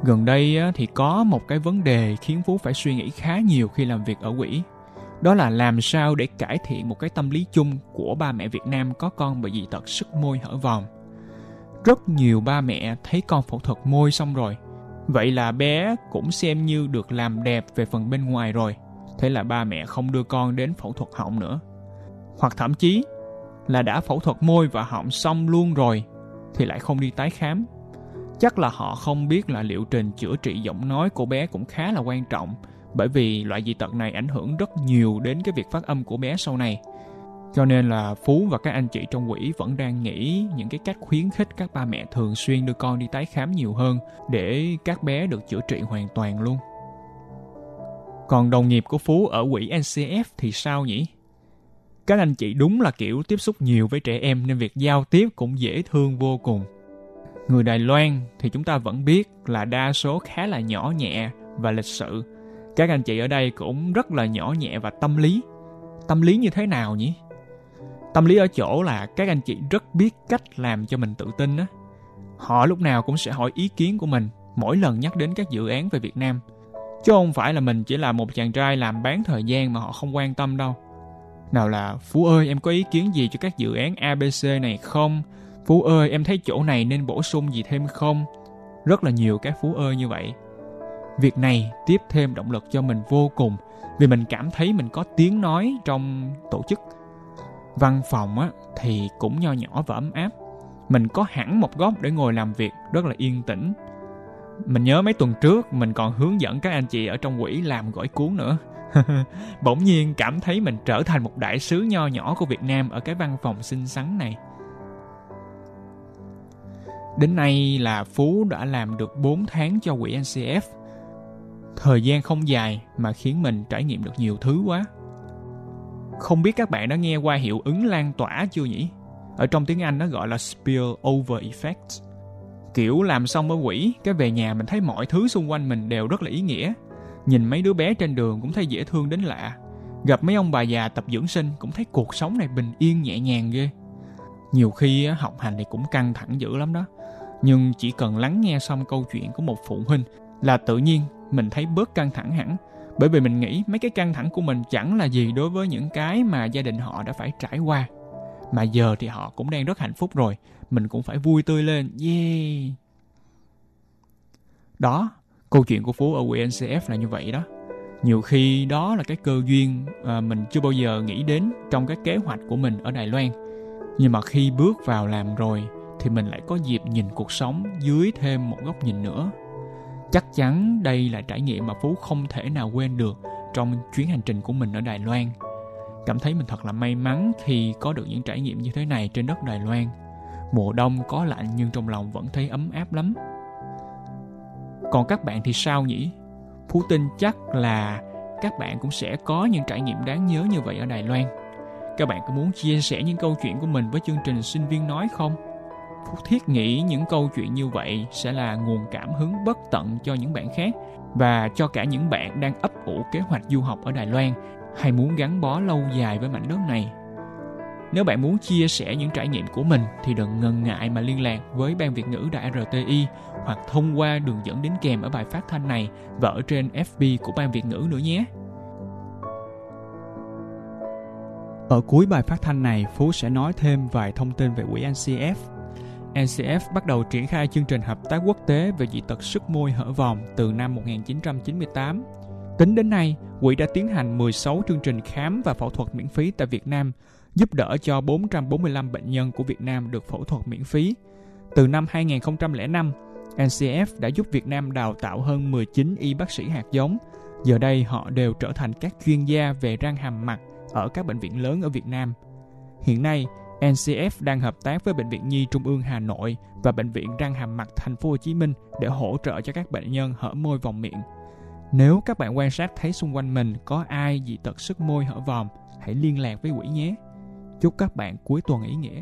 Gần đây thì có một cái vấn đề khiến Phú phải suy nghĩ khá nhiều khi làm việc ở quỹ. Đó là làm sao để cải thiện một cái tâm lý chung của ba mẹ Việt Nam có con bị dị tật sức môi hở vòm. Rất nhiều ba mẹ thấy con phẫu thuật môi xong rồi. Vậy là bé cũng xem như được làm đẹp về phần bên ngoài rồi. Thế là ba mẹ không đưa con đến phẫu thuật họng nữa. Hoặc thậm chí là đã phẫu thuật môi và họng xong luôn rồi thì lại không đi tái khám chắc là họ không biết là liệu trình chữa trị giọng nói của bé cũng khá là quan trọng bởi vì loại dị tật này ảnh hưởng rất nhiều đến cái việc phát âm của bé sau này. Cho nên là phú và các anh chị trong quỹ vẫn đang nghĩ những cái cách khuyến khích các ba mẹ thường xuyên đưa con đi tái khám nhiều hơn để các bé được chữa trị hoàn toàn luôn. Còn đồng nghiệp của phú ở quỹ ncf thì sao nhỉ? Các anh chị đúng là kiểu tiếp xúc nhiều với trẻ em nên việc giao tiếp cũng dễ thương vô cùng. Người Đài Loan thì chúng ta vẫn biết là đa số khá là nhỏ nhẹ và lịch sự. Các anh chị ở đây cũng rất là nhỏ nhẹ và tâm lý. Tâm lý như thế nào nhỉ? Tâm lý ở chỗ là các anh chị rất biết cách làm cho mình tự tin á. Họ lúc nào cũng sẽ hỏi ý kiến của mình mỗi lần nhắc đến các dự án về Việt Nam. Chứ không phải là mình chỉ là một chàng trai làm bán thời gian mà họ không quan tâm đâu. Nào là Phú ơi em có ý kiến gì cho các dự án ABC này không? Phú ơi, em thấy chỗ này nên bổ sung gì thêm không? Rất là nhiều cái Phú ơi như vậy. Việc này tiếp thêm động lực cho mình vô cùng vì mình cảm thấy mình có tiếng nói trong tổ chức. Văn phòng á, thì cũng nho nhỏ và ấm áp. Mình có hẳn một góc để ngồi làm việc rất là yên tĩnh. Mình nhớ mấy tuần trước mình còn hướng dẫn các anh chị ở trong quỹ làm gỏi cuốn nữa. Bỗng nhiên cảm thấy mình trở thành một đại sứ nho nhỏ của Việt Nam ở cái văn phòng xinh xắn này. Đến nay là Phú đã làm được 4 tháng cho quỹ NCF. Thời gian không dài mà khiến mình trải nghiệm được nhiều thứ quá. Không biết các bạn đã nghe qua hiệu ứng lan tỏa chưa nhỉ? Ở trong tiếng Anh nó gọi là spill over effect. Kiểu làm xong ở quỷ, cái về nhà mình thấy mọi thứ xung quanh mình đều rất là ý nghĩa. Nhìn mấy đứa bé trên đường cũng thấy dễ thương đến lạ. Gặp mấy ông bà già tập dưỡng sinh cũng thấy cuộc sống này bình yên nhẹ nhàng ghê. Nhiều khi học hành thì cũng căng thẳng dữ lắm đó nhưng chỉ cần lắng nghe xong câu chuyện của một phụ huynh là tự nhiên mình thấy bớt căng thẳng hẳn. Bởi vì mình nghĩ mấy cái căng thẳng của mình chẳng là gì đối với những cái mà gia đình họ đã phải trải qua. Mà giờ thì họ cũng đang rất hạnh phúc rồi. Mình cũng phải vui tươi lên. Yeah. Đó câu chuyện của phú ở UNCF là như vậy đó. Nhiều khi đó là cái cơ duyên à, mình chưa bao giờ nghĩ đến trong cái kế hoạch của mình ở đài loan. Nhưng mà khi bước vào làm rồi thì mình lại có dịp nhìn cuộc sống dưới thêm một góc nhìn nữa chắc chắn đây là trải nghiệm mà phú không thể nào quên được trong chuyến hành trình của mình ở đài loan. Cảm thấy mình thật là may mắn khi có được những trải nghiệm như thế này trên đất đài loan. Mùa đông có lạnh nhưng trong lòng vẫn thấy ấm áp lắm. Còn các bạn thì sao nhỉ? Phú tin chắc là các bạn cũng sẽ có những trải nghiệm đáng nhớ như vậy ở đài loan. Các bạn có muốn chia sẻ những câu chuyện của mình với chương trình sinh viên nói không? Phúc Thiết nghĩ những câu chuyện như vậy sẽ là nguồn cảm hứng bất tận cho những bạn khác và cho cả những bạn đang ấp ủ kế hoạch du học ở Đài Loan hay muốn gắn bó lâu dài với mảnh đất này. Nếu bạn muốn chia sẻ những trải nghiệm của mình thì đừng ngần ngại mà liên lạc với Ban Việt ngữ Đài RTI hoặc thông qua đường dẫn đến kèm ở bài phát thanh này và ở trên FB của Ban Việt ngữ nữa nhé. Ở cuối bài phát thanh này, Phú sẽ nói thêm vài thông tin về quỹ NCF NCF bắt đầu triển khai chương trình hợp tác quốc tế về dị tật sức môi hở vòm từ năm 1998. Tính đến nay, quỹ đã tiến hành 16 chương trình khám và phẫu thuật miễn phí tại Việt Nam, giúp đỡ cho 445 bệnh nhân của Việt Nam được phẫu thuật miễn phí. Từ năm 2005, NCF đã giúp Việt Nam đào tạo hơn 19 y bác sĩ hạt giống. Giờ đây họ đều trở thành các chuyên gia về răng hàm mặt ở các bệnh viện lớn ở Việt Nam. Hiện nay, NCF đang hợp tác với Bệnh viện Nhi Trung ương Hà Nội và Bệnh viện Răng Hàm Mặt Thành phố Hồ Chí Minh để hỗ trợ cho các bệnh nhân hở môi vòng miệng. Nếu các bạn quan sát thấy xung quanh mình có ai dị tật sức môi hở vòm, hãy liên lạc với quỹ nhé. Chúc các bạn cuối tuần ý nghĩa.